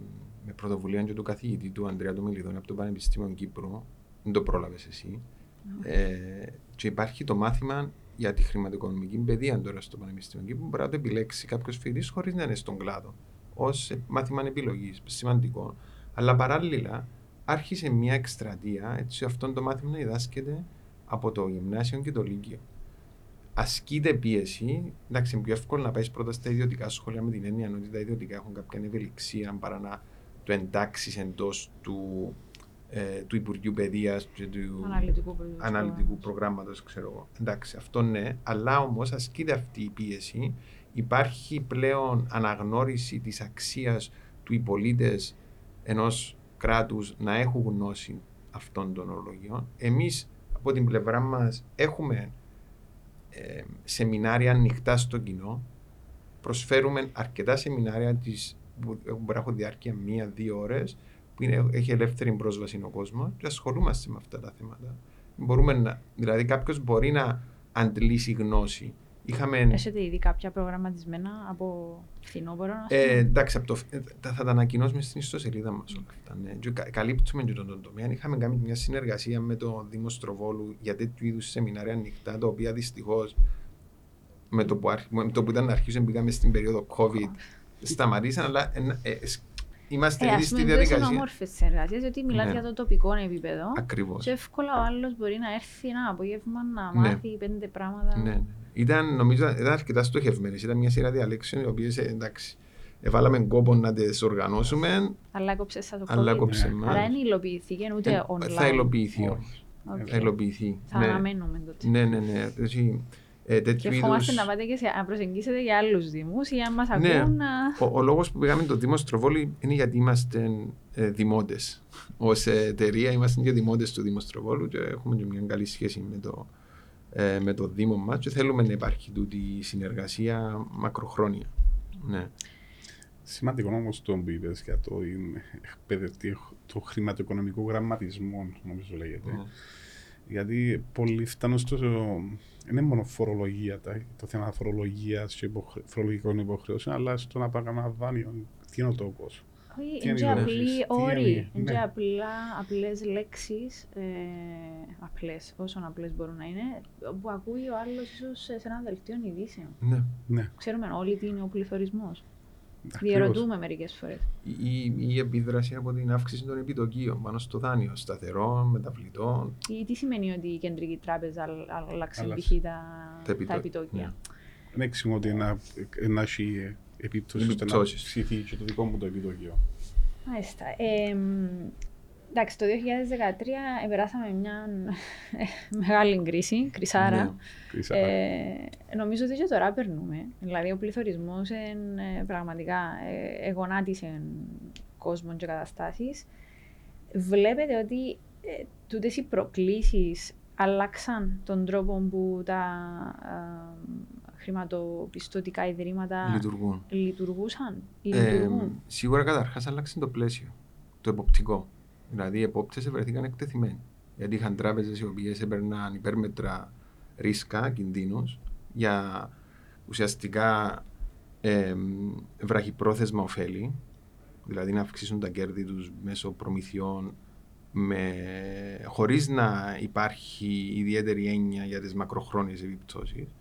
με πρωτοβουλία και του καθηγητή του Ανδρέα του Μιλιδόνη από το Πανεπιστήμιο Κύπρου. Δεν το πρόλαβες εσύ. Ε, και υπάρχει το μάθημα για τη χρηματοοικονομική παιδεία τώρα στο Πανεπιστήμιο και που μπορεί να το επιλέξει κάποιος φοιτητής χωρίς να είναι στον κλάδο. Ω μάθημα επιλογής, σημαντικό. Αλλά παράλληλα άρχισε μια εκστρατεία έτσι αυτό το μάθημα να διδάσκεται από το γυμνάσιο και το λύκειο. Ασκείται πίεση, εντάξει, είναι πιο εύκολο να πάει πρώτα στα ιδιωτικά σχολεία με την έννοια ότι τα ιδιωτικά έχουν κάποια ευελιξία παρά να το εντάξεις εντός του ε, του Υπουργείου Παιδείας και του αναλυτικού, αναλυτικού προγράμματος, ξέρω εγώ. Εντάξει, αυτό ναι, αλλά όμως ασκείται αυτή η πίεση. Υπάρχει πλέον αναγνώριση της αξίας του οι πολίτες ενός κράτους να έχουν γνώση αυτών των ορολογιών. Εμείς από την πλευρά μας έχουμε ε, σεμινάρια ανοιχτά στο κοινό. Προσφέρουμε αρκετά σεμινάρια τις, που μπορεί να έχουν διάρκεια μία-δύο ώρες που είναι, έχει ελεύθερη πρόσβαση ο κόσμος και ασχολούμαστε με αυτά τα θέματα. Μπορούμε να, δηλαδή, κάποιος μπορεί να αντλήσει γνώση. Είχαμε... Έχετε ήδη κάποια προγραμματισμένα από φθινόπωρο, ε, εντάξει, από το, ε, θα, θα τα ανακοινώσουμε στην ιστοσελίδα μας όλα αυτά. Ναι. Και καλύπτουμε και τον, τον τομέα. Είχαμε κάνει μια συνεργασία με το Δήμο Στροβόλου για τέτοιου είδους σεμινάρια ανοιχτά, τα οποία δυστυχώς με, το που, με το που ήταν να αρχίσουμε, πήγαμε στην περίοδο COVID, σταματήσαν, αλλά ε, ε, Είμαστε ε, ήδη στη διαδικασία. Είναι όμορφε συνεργασίε, γιατί μιλάτε ναι. για το τοπικό επίπεδο. Ακριβώς. Και εύκολα ο άλλος μπορεί να έρθει ένα απόγευμα να ναι. μάθει πέντε πράγματα. Ναι, ναι. Ήταν, νομίζω, ήταν αρκετά στοχευμένες. Ήταν μια σειρά διαλέξεων οι οποίες εντάξει. Εβάλαμε κόπο να τις οργανώσουμε. Αλλά κόψε το Αλλά κόψε ναι. Αλλά δεν υλοποιηθήκε ούτε ε, online. Θα υλοποιηθεί. Okay. Θα υλοποιηθεί. Θα ναι. αναμένουμε τότε. Ναι, ναι, ναι. Ε, και φοβάστε είδους... να πάτε και σε, να προσεγγίσετε για άλλους Δήμους ή αν μας ναι. ακούν. Να... Ο, ο λόγος που πήγαμε το Δήμο Στροβόλη είναι γιατί είμαστε ε, δημότες. Ω εταιρεία είμαστε και δημότες του Δήμου Στροβόλου και έχουμε και μια καλή σχέση με το, ε, με το Δήμο μα και θέλουμε να υπάρχει τούτη η συνεργασία μακροχρόνια. Ναι. Σημαντικό όμως το που είπες για το, το χρηματοοικονομικό γραμματισμό, νομίζω λέγεται. Mm. Γιατί πολλοί φτάνουν στο. Δεν είναι μόνο φορολογία, το θέμα φορολογίας και φορολογικών υποχρεώσεων, αλλά στο να πάμε ένα δάνειο. Τι είναι ο τόπο. Όχι, είναι απλοί όροι. Είναι απλά απλές λέξεις, ε, απλές, όσο απλές μπορούν να είναι, που ακούει ο άλλος ίσως σε ένα δελτίο ειδήσεων. Ναι. ναι. Ξέρουμε όλοι τι είναι ο πληθωρισμός. Διερωτούμε μερικές φορές. Η, η επίδραση από την αύξηση των επιτοκίων πάνω στο δάνειο, σταθερό, μεταβλητό. Ή τι σημαίνει ότι η κεντρική τράπεζα άλλαξε π.χ. τα, τα επιτόκια. Ναι. Δεν εξηγώ ότι να έχει επίπτωση ώστε να ψηθεί και το δικό μου το επιτόκιο. Μάλιστα. Εντάξει, το 2013 περάσαμε μια μεγάλη κρίση, κρυσάρα. Ναι. Κρίσα. Ε, νομίζω ότι και τώρα περνούμε. Δηλαδή, ο πληθωρισμός ε, πραγματικά ε, εγωνάτισε κόσμο και καταστάσεις. Βλέπετε ότι ε, τούτες οι προκλήσεις αλλάξαν τον τρόπο που τα ε, χρηματοπιστωτικά ιδρύματα Λειτουργούν. λειτουργούσαν ή Ε, λειτουργούν; σίγουρα καταρχάς άλλαξε το πλαίσιο, το εποπτικό. Δηλαδή οι επόπτες βρεθήκαν εκτεθειμένοι. Γιατί είχαν τράπεζες οι οποίες έπαιρναν υπέρμετρα ρίσκα, κινδύνους, για ουσιαστικά ε, βραχυπρόθεσμα ωφέλη, δηλαδή να αυξήσουν τα κέρδη τους μέσω προμηθειών με, χωρίς να υπάρχει ιδιαίτερη έννοια για τις μακροχρόνιες επιπτώσεις.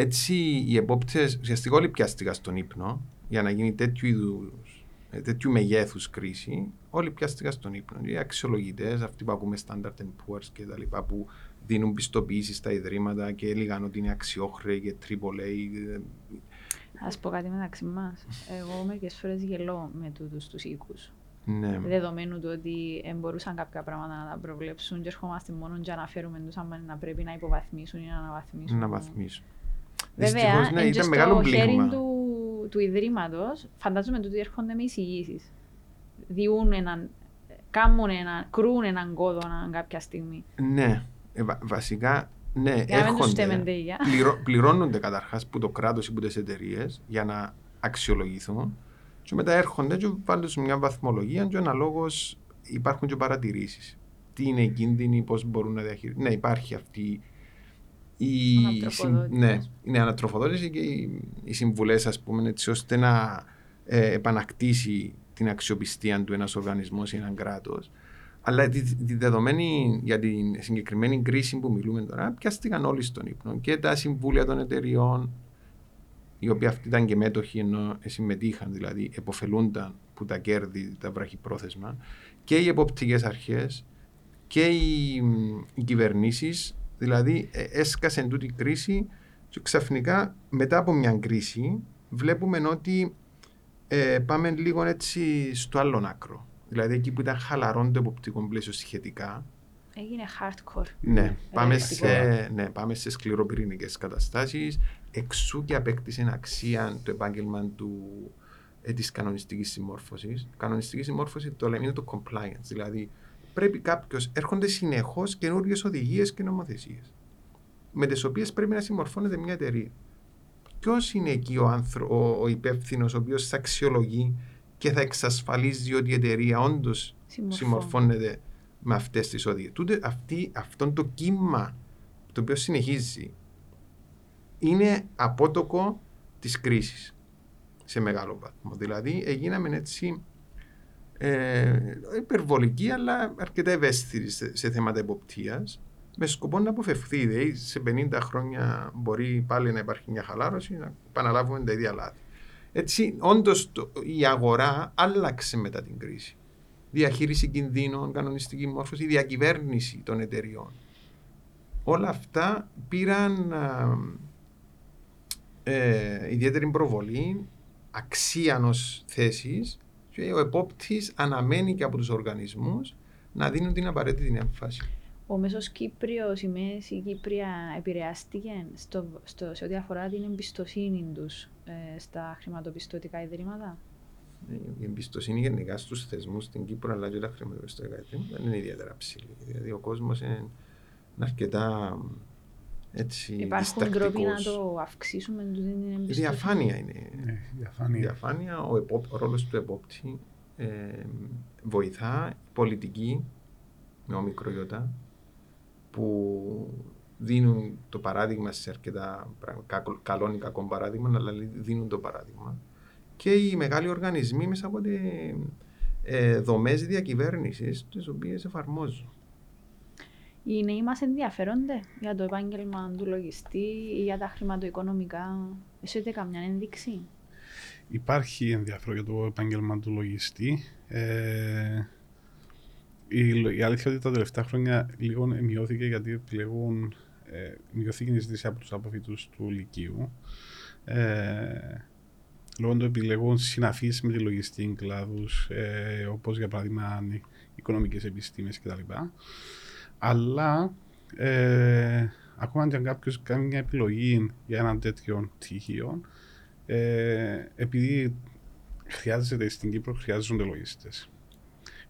Έτσι οι επόπτες ουσιαστικά όλοι πιάστηκαν στον ύπνο για να γίνει τέτοιου είδους, ε, τέτοιου μεγέθους κρίση, όλοι πιάστηκαν στον ύπνο. Οι αξιολογητές, αυτοί που ακούμε Standard Poor's και τα λοιπά, που δίνουν πιστοποίηση στα ιδρύματα και έλεγαν ότι είναι αξιόχρεοι και AAA. ε, Α πω κάτι μεταξύ μας. Εγώ μερικές φορές γελώ με τούτους τους οίκους. Ναι. Δεδομένου του ότι ε, μπορούσαν κάποια πράγματα να τα προβλέψουν και ερχόμαστε μόνο για να φέρουμε τους άμα να πρέπει να υποβαθμίσουν ή να αναβαθμίσουν. Να βαθμίσουν. Βέβαια, Δυστυχώς, ναι, εν και ήταν στο μεγάλο χέρι πλήγμα. του, του Ιδρύματος, φαντάζομαι ότι έρχονται με εισηγήσεις. Διούν έναν, κάνουν έναν, κρούν έναν κόδωνα κάποια στιγμή. Ναι, ε, βα- βασικά ναι, Για να μην τους έρχονται, στέμενται για. πληρω- πληρώνονται καταρχάς που το κράτος ή που τις εταιρείες για να αξιολογηθούν και μετά έρχονται και βάλουν σε μια βαθμολογία και αναλόγως υπάρχουν και παρατηρήσεις. Τι είναι οι κίνδυνοι, πώς μπορούν να διαχειριστούν. Ναι, υπάρχει αυτή η, Ανατροφοδότηση. ναι, είναι ανατροφοδότηση και οι, οι συμβουλές ας πούμε έτσι ώστε να ε, επανακτήσει την αξιοπιστία του ένας οργανισμός ή έναν κράτος. Αλλά τη, τη δεδομένη για την συγκεκριμένη κρίση που μιλούμε τώρα, πιάστηκαν όλοι στον ύπνο και τα συμβούλια των εταιριών, οι οποίοι αυτοί ήταν και μέτοχοι ενώ συμμετείχαν, δηλαδή εποφελούνταν που τα κέρδη, τα βραχυπρόθεσμα, και οι εποπτικές αρχές και οι, οι κυβερνήσεις, δηλαδή ε, έσκασε τούτη η κρίση και ξαφνικά μετά από μια κρίση βλέπουμε ότι ε, πάμε λίγο έτσι στο άλλο άκρο. Δηλαδή εκεί που ήταν χαλαρό το εποπτικό πλαίσιο σχετικά, Έγινε hardcore. ναι, πάμε Ρεαλιστικό. σε, ναι, πάμε σε σκληροπυρηνικές καταστάσεις. Εξού και απέκτησε αξία το επάγγελμα του, ε, της κανονιστικής συμμόρφωσης. Κανονιστική συμμόρφωση το λέμε είναι το compliance. Δηλαδή πρέπει κάποιος, έρχονται συνεχώς καινούριες οδηγίες και νομοθεσίες με τις οποίες πρέπει να συμμορφώνεται μια εταιρεία. Ποιος είναι εκεί ο, άνθρω, ο, ο υπεύθυνος ο οποίος θα αξιολογεί και θα εξασφαλίζει ότι η εταιρεία όντως Συμμορφώνεται. συμμορφώνεται με αυτές τις οδηγίες. Τούτε αυτή, αυτό το κύμα το οποίο συνεχίζει είναι απότοκο της κρίσης σε μεγάλο βαθμό. Δηλαδή έγιναμε έτσι ε, υπερβολικοί αλλά αρκετά ευαίσθητοι σε, σε θέματα εποπτείας με σκοπό να αποφευχθεί. Δηλαδή σε 50 χρόνια μπορεί πάλι να υπάρχει μια χαλάρωση να επαναλάβουμε τα ίδια λάθη. Έτσι, όντως το- η αγορά άλλαξε μετά την κρίση διαχείριση κινδύνων, κανονιστική μόρφωση, διακυβέρνηση των εταιριών. Όλα αυτά πήραν α, ε, ιδιαίτερη προβολή, αξία ως θέσης και ο επόπτης αναμένει και από τους οργανισμούς να δίνουν την απαραίτητη έμφαση. Ο μέσος Κύπριος, η μέση Κύπρια επηρεάστηκε στο, στο, σε ό,τι αφορά την εμπιστοσύνη τους ε, στα χρηματοπιστωτικά ιδρύματα; Η εμπιστοσύνη γενικά στους θεσμούς στην Κύπρο αλλά και τα χρηματοπιστωτικά ιδρύματα δεν είναι ιδιαίτερα ψηλή. Δηλαδή ο κόσμος είναι αρκετά έτσι, Υπάρχουν τρόποι να διστακτικός. το αυξήσουμε τούτη την Η εμπιστοσύνη. διαφάνεια είναι Ναι, διαφάνεια. Η διαφάνεια, ο, επόπ, ο ρόλος του επόπτη ε, βοηθά, η πολιτική με όμικρο ιώτα, που δίνουν το παράδειγμα σε αρκετά πράγματα, κακο- καλό ή κακό παράδειγμα, αλλά δίνουν το παράδειγμα. Και οι μεγάλοι οργανισμοί μέσα από τι ε, δομές διακυβέρνησης, τις οποίες εφαρμόζουν. Οι νέοι μας ενδιαφέρονται για το επάγγελμα του λογιστή ή για τα χρηματοοικονομικά. Έχετε καμιά ένδειξη; Υπάρχει ενδιαφέρον για το επάγγελμα του λογιστή. Ε, η, λο- η αλήθεια είναι ότι τα τελευταία χρόνια λίγο μειώθηκε γιατί επιλεγούν, ε, μειώθηκε η ζήτηση από τους αποφύτους του Λυκείου. Ε, λόγω του επιλεγούν συναφείς με τη λογιστή κλάδους, ε, όπως για παράδειγμα η οικονομικές επιστήμες κτλ. Αλλά ε, ακόμα και αν κάποιος κάνει μια επιλογή για έναν τέτοιο πτυχίο, ε, επειδή χρειάζεται στην Κύπρο, χρειάζονται λογιστές.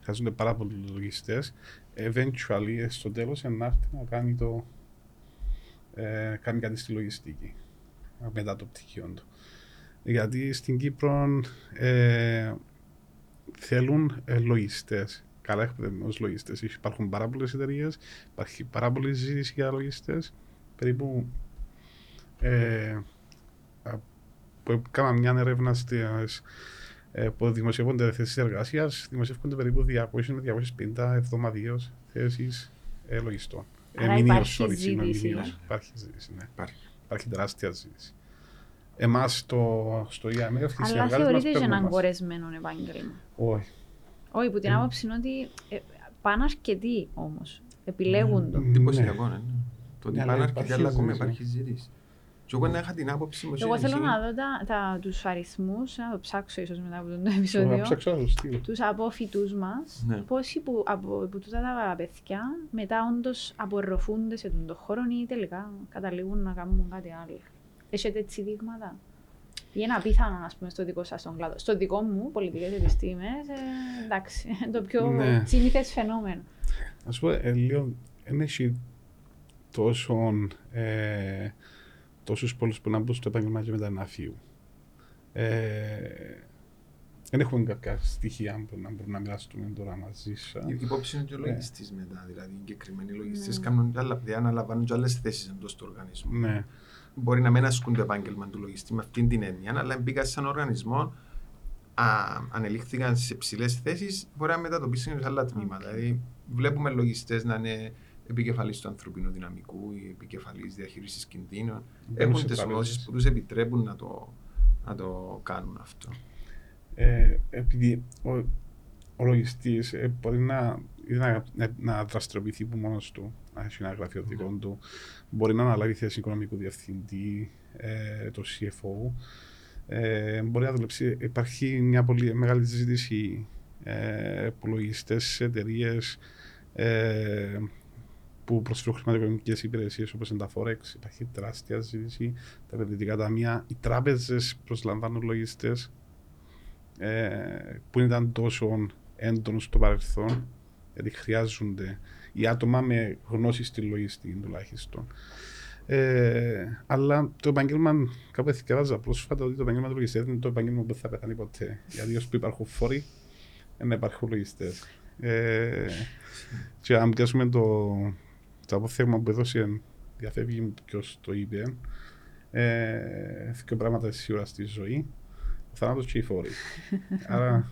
Χρειάζονται πάρα πολλοί λογιστές. Eventually, στο τέλος, να έρθει να κάνει, το, ε, κάνει κάτι στη λογιστική μετά το πτυχίο του. Γιατί στην Κύπρο ε, θέλουν ε, λογιστές. Καλά εκπαιδευμένου λογιστές. Υπάρχουν πάρα πολλέ εταιρείες, υπάρχει πάρα πολλή ζήτηση για λογιστές. Περίπου ε, που έκανα μια έρευνα στις, ε, που δημοσιεύονται θέσεις εργασίας, δημοσιεύονται περίπου 200 με 250 εβδομαδίω θέσεις ε, λογιστών. Άρα υπάρχει ζήτηση. Υπάρχει ζήτηση, ναι. Υπάρχει. υπάρχει τεράστια ζήτηση. Εμάς στο, στο EMF Αλλά θεωρείται και έναν κορεσμένο επάγγελμα. Όχι. Όχι, που την άποψη είναι ότι ε, πάνε αρκετοί όμως. Επιλέγουν το. Εντυπωσιακό, ναι. Το ότι πάνε αρκετοί, αλλά ακόμα υπάρχει ζήτηση. Και εγώ να είχα την άποψη μου. Εγώ θέλω να δω τα, τα, τους αριθμούς, να το ψάξω ίσως μετά από το επεισόδιο. Τους απόφοιτούς μας, ναι. πόσοι που, από, από τούτα τα παιδιά μετά όντως απορροφούνται σε τον χώρο ή τελικά καταλήγουν να κάνουν κάτι άλλο. Έχετε έτσι δείγματα; Ή ένα απίθανο, ας πούμε, στο δικό σας τον κλάδο. Στο δικό μου, πολιτικές επιστήμες, ε, εντάξει, το πιο ναι. συνήθες φαινόμενο. Α πούμε, ε, λίγο, δεν έχει τόσο ε, τόσους πολλούς που να μπουν στο επάγγελμα και μετά να φύγουν. Ε, δεν έχουμε κάποια στοιχεία που να μπορούμε να μοιραστούμε τώρα μαζί σας. Η υπόψη είναι και ο ναι. λογιστής μετά. Δηλαδή, οι εγκεκριμένοι λογιστές ναι. κάνουν άλλα, αναλαμβάνουν και άλλες θέσεις εντός του οργανισμού. Ναι. Μπορεί να μην ασκούν το επάγγελμα του λογιστή με αυτήν την έννοια, αλλά μπήκαν σε έναν οργανισμό, α, ανελήφθηκαν σε ψηλές θέσεις, μπορεί να μετατοπίσουν σε άλλα τμήματα. Okay. Δηλαδή, βλέπουμε λογιστές να είναι επικεφαλής του ανθρωπίνου δυναμικού ή επικεφαλής διαχείρισης κινδύνων. Έχουν τις γνώσεις που τους επιτρέπουν να το, να το κάνουν αυτό. Ε, επειδή ο, ο λογιστής ε, μπορεί να, να, να, να δραστηριοποιηθεί που μόνος του, να έχει ένα γραφείο δικό του, μπορεί να αναλάβει θέση οικονομικού διευθυντή, ε, το CFO. Ε, μπορεί να δουλέψει. Υπάρχει μια πολύ μεγάλη συζήτηση ε, που λογιστέ εταιρείες ε, που προσφέρουν χρηματοοικονομικές υπηρεσίες όπως είναι τα Forex. Υπάρχει τεράστια ζήτηση. Τα επενδυτικά ταμεία. Οι τράπεζες προσλαμβάνουν λογιστέ ε, που ήταν τόσο έντονο στο παρελθόν. Γιατί χρειάζονται οι άτομα με γνώση στη λογιστική τουλάχιστον. Ε, αλλά το επάγγελμα, κάπου εθικεύαζα πρόσφατα ότι το επάγγελμα του λογιστή είναι το επάγγελμα που θα πεθάνει ποτέ. Γιατί όσο που υπάρχουν φόροι, δεν υπάρχουν λογιστές. Ε, και αν πιάσουμε το, το αποθέμα που έδωσε διαφεύγει ποιος το είπε. Ε, δύο πράγματα σίγουρα στη ζωή. Ο θάνατος και οι φόροι. Άρα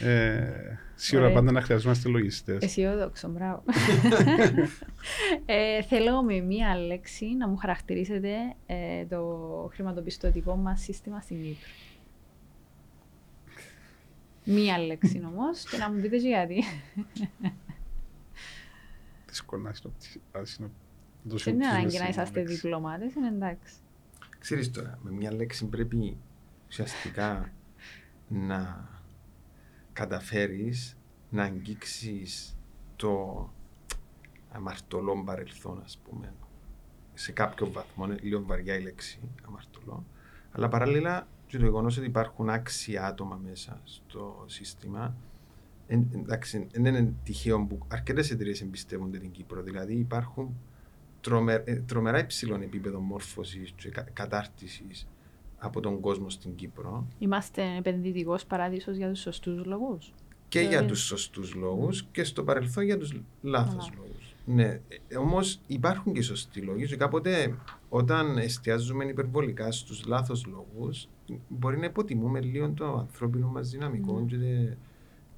ε, σίγουρα πάντα να χρειαζόμαστε λογιστές. Αισιόδοξο, μπράβο. ε, θέλω με μία λέξη να μου χαρακτηρίσετε ε, το χρηματοπιστωτικό μας σύστημα στην Κύπρο. Μία λέξη όμως και να μου πείτε γιατί. δύσκολο να συνοπτήσει. Δεν είναι ανάγκη να είσαστε διπλωμάτες, είναι εντάξει. Ξέρεις τώρα, με μια λέξη πρέπει ουσιαστικά να καταφέρεις να αγγίξεις το αμαρτωλό παρελθόν, ας πούμε. Σε κάποιο βαθμό, είναι λίγο βαριά η λέξη αμαρτωλό. Αλλά παράλληλα και το γεγονός ότι υπάρχουν άξια άτομα μέσα στο σύστημα εντάξει, δεν είναι τυχαίο που αρκετές εταιρείες εμπιστεύονται την Κύπρο. Δηλαδή υπάρχουν τρομε, ε, τρομερά υψηλό επίπεδο μόρφωσης και κατάρτισης από τον κόσμο στην Κύπρο. Είμαστε επενδυτικός παράδεισος για τους σωστούς λόγους. Και για τους σωστούς λόγους και στο παρελθόν για τους λάθος λόγους. Ναι, όμως υπάρχουν και σωστοί λόγοι και κάποτε όταν εστιάζουμε υπερβολικά στους λάθος λόγους, μπορεί να υποτιμούμε λίγο το ανθρώπινο μας δυναμικό. Mm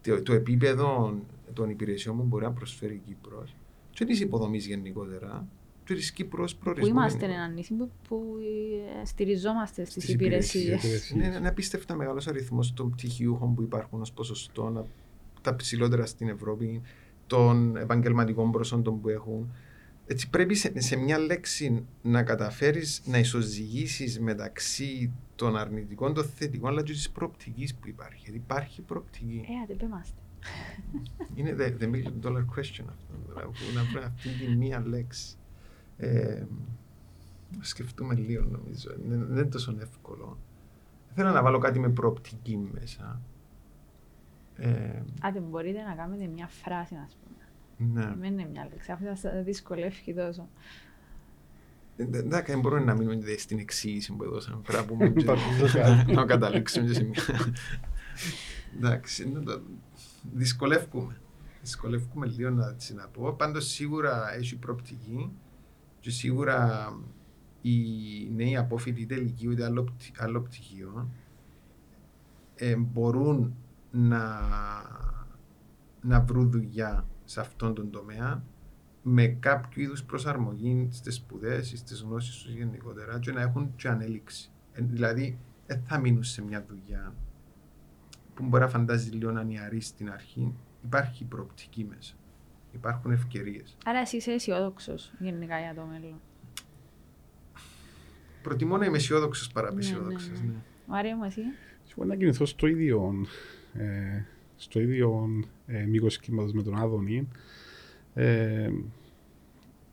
το, το επίπεδο των υπηρεσιών που μπορεί να προσφέρει η Κύπρος και τη υποδομή γενικότερα και τη Κύπρο προορισμού. Που είμαστε ένα νησί που, που ε, στηριζόμαστε στις υπηρεσίες. Είναι ένα απίστευτα μεγάλο αριθμό των πτυχιούχων που υπάρχουν ως ποσοστό, τα ψηλότερα στην Ευρώπη, των επαγγελματικών προσόντων που έχουν. Έτσι πρέπει σε, σε μια λέξη να καταφέρεις να ισοζυγίσεις μεταξύ των αρνητικών, των θετικών, αλλά και της προοπτικής που υπάρχει. Γιατί υπάρχει προοπτική. Ε, δεν πέμαστε. Είναι the, the million dollar question αυτό. τώρα, που Να βρει αυτή τη μία λέξη. Ε, να σκεφτούμε λίγο νομίζω. Δεν δεν είναι τόσο εύκολο. Θέλω να βάλω κάτι με προοπτική μέσα. Ε, Άντε, μπορείτε να κάνετε μια φράση, α πούμε. ναι. Δεν είναι μια λέξη. Αυτό θα σας δυσκολεύει τόσο. Ε, Εντάξει, δεν μπορούμε να μείνουμε στην εξήγηση που έδωσαμε. Πρέπει να πούμε και- Παραδείγματος. να καταλήξουμε και σε μια... Εντάξει, είναι το- δυσκολεύκουμε. Δυσκολεύκουμε λίγο να έτσι να πω. Πάντως σίγουρα έχει προοπτική και σίγουρα οι νέοι απόφοιτοι είτε λυκείου είτε άλλο, πτυ- άλλο πτυχίο ε, μπορούν να, να βρουν δουλειά σε αυτόν τον τομέα με κάποιο είδους προσαρμογή στις σπουδές ή στις γνώσεις τους γενικότερα και να έχουν και ανέλυξη. Ε, δηλαδή, δεν θα μείνουν σε μια δουλειά που μπορεί να φαντάζει λίγο να νιαρείς στην αρχή. Υπάρχει προοπτική μέσα. Υπάρχουν ευκαιρίες. Άρα, εσύ είσαι αισιόδοξος γενικά για το μέλλον. Προτιμώ να είμαι αισιόδοξος παρά Ναι, απεσιόδοξο. ναι, ναι. Μάρια μου, εσύ; Σίγουρα να κινηθώ στο ίδιο, ε, στο ίδιο ε, μήκος κύματος με τον Άδωνη ε,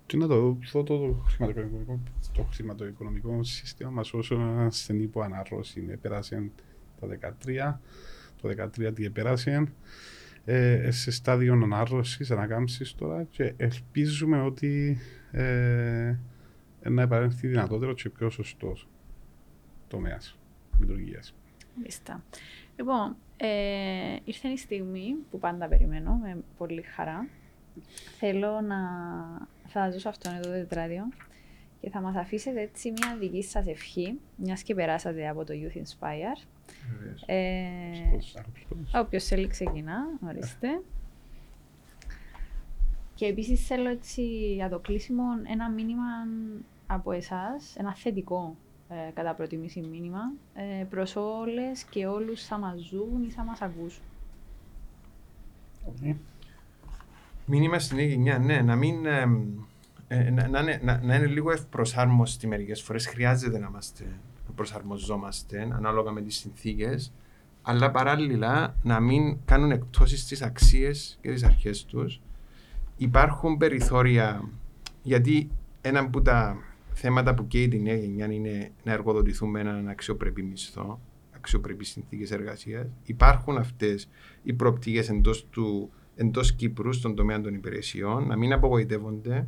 και να το δω το, το, χρηματοοικονομικό, το χρηματοοικονομικό σύστημα μας όσο ένα στενή που ανάρρωση πέρασε το 2013 το 2013 τι επέρασε ε, σε στάδιο ανάρρωσης, ανακάμψης τώρα και ελπίζουμε ότι ε, να επανέλθει δυνατότερο και πιο σωστός τομέας λειτουργίας. Μάλιστα. Λοιπόν, ε, ήρθε η στιγμή που πάντα περιμένω με πολύ χαρά. Θέλω να θα σας δώσω αυτόν εδώ το τετράδιο και θα μας αφήσετε έτσι μια δική σας ευχή, μιας και περάσατε από το Youth Inspire. Ε, Πώς, άκουσες πώς. Όποιο θέλει ξεκινά, ορίστε. Και επίσης θέλω έτσι για το κλείσιμο ένα μήνυμα από εσάς, ένα θετικό ε, κατά προτιμήση μήνυμα, ε, προς όλες και όλους θα μας ζουν ή θα μας ακούσουν. Οκ. Μήνυμα στην νέα γενιά, ναι, να μην. εμ, ε, να, να, είναι, να, να είναι λίγο ευπροσάρμοστη μερικές φορές. Χρειάζεται να, είμαστε, να προσαρμοζόμαστε ανάλογα με τις συνθήκες, αλλά παράλληλα να μην κάνουν εκπτώσεις στις αξίες και τις αρχές τους. Υπάρχουν περιθώρια, γιατί ένα από τα θέματα που καίει τη νέα γενιά είναι να εργοδοτηθούμε με έναν αξιοπρεπή μισθό, αξιοπρεπείς συνθήκες εργασίας. Υπάρχουν αυτές οι προοπτικές εντός του εντός Κύπρου στον τομέα των υπηρεσιών, να μην απογοητεύονται.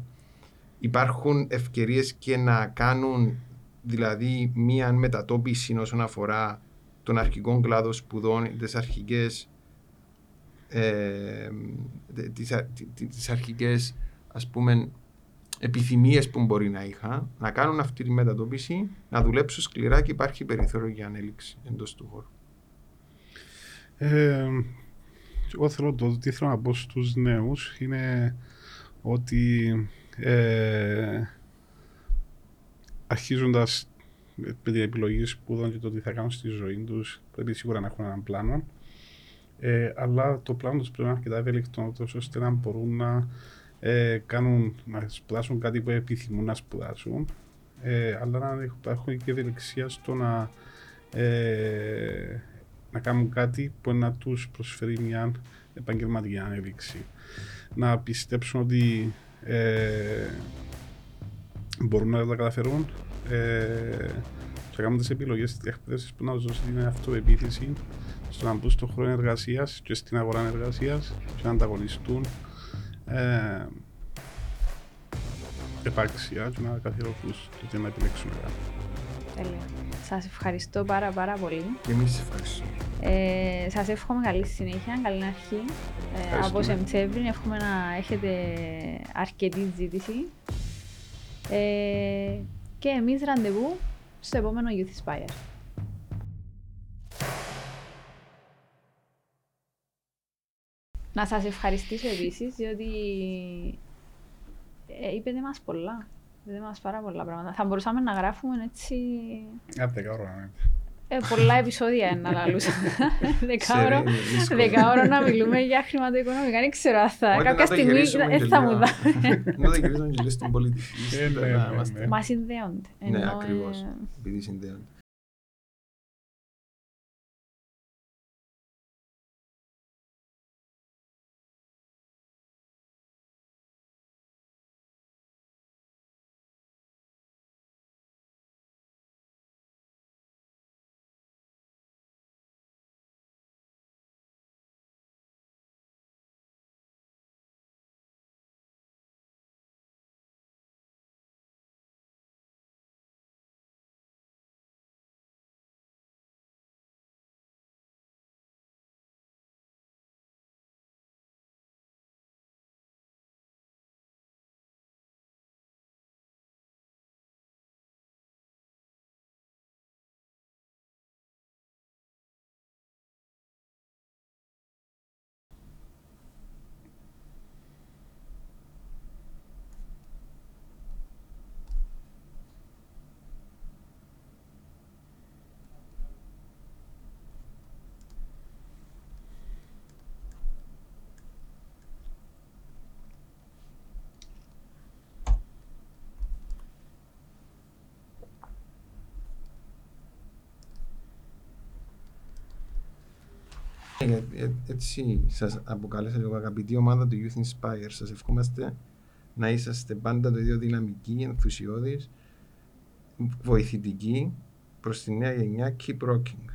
Υπάρχουν ευκαιρίες και να κάνουν δηλαδή μία μετατόπιση όσον αφορά τον αρχικό κλάδο σπουδών, τις αρχικές ε, τις, α- τι- τις αρχικές ας πούμε επιθυμίες που μπορεί να είχα να κάνουν αυτή τη μετατόπιση να δουλέψουν σκληρά και υπάρχει περιθώριο για ανέλυξη εντός του χώρου. Ε, εγώ θέλω το τι θέλω να πω στους νέους είναι ότι ε, αρχίζοντας με την επιλογή σπουδών και το τι θα κάνουν στη ζωή τους πρέπει σίγουρα να έχουν έναν πλάνο ε, αλλά το πλάνο τους πρέπει να είναι αρκετά ευέλικτο τόσο ώστε να μπορούν να ε, κάνουν, να σπουδάσουν κάτι που επιθυμούν να σπουδάσουν ε, αλλά να έχουν και ευελιξία στο να ε, να κάνουν κάτι που να τους προσφέρει μια επαγγελματική ανέλυξη. Να πιστέψουν ότι ε, μπορούν να τα καταφέρουν ε, και να κάνουν τις επιλογές στις εκπαίδευσεις που να τους δώσει την αυτοεπίθεση στο να μπουν στον χρόνο εργασίας και στην αγορά εργασίας και να ανταγωνιστούν ε, επάξια και να καθιερωθούν το τι να επιλέξουν κάτι. Τέλεια. Σας ευχαριστώ πάρα πάρα πολύ. Και εμείς ευχαριστούμε. Ε, σας εύχομαι καλή συνέχεια, καλή αρχή. Ε, από Ευχαριστούμε. Σεμτσέβριν εύχομαι να έχετε αρκετή ζήτηση. Ε, και εμείς ραντεβού στο επόμενο Youth Inspire. Να σας ευχαριστήσω επίσης, διότι ε, είπετε μας πολλά. Είπετε μας πάρα πολλά πράγματα. Θα μπορούσαμε να γράφουμε έτσι Από δέκα ώρα. ναι. ε, πολλά επεισόδια να λαλούσα. Δεκάωρο, Ξέρω, είναι δύσκολο. δεκάωρο να μιλούμε για χρηματοοικονομικά. Δεν ξέρω αν θα. Όχι, Κάποια να το στιγμή γυρίσουμε δεν και θα μου λίγο. δά. Να το γυρίσουμε και λίγο στην πολιτική. Ε, ναι, να ναι, είμαστε- ναι. Μας συνδέονται. Ναι, Ενώ, ακριβώς. ε, Επειδή συνδέονται. Έτσι σας αποκάλεσα λίγο αγαπητή ομάδα του Youth Inspire. Σας ευχόμαστε να είσαστε πάντα το ίδιο δυναμικοί, ενθουσιώδεις, βοηθητικοί προς τη νέα γενιά. Keep rocking.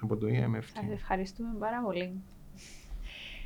Από το E EMF. Σας ευχαριστούμε πάρα πολύ.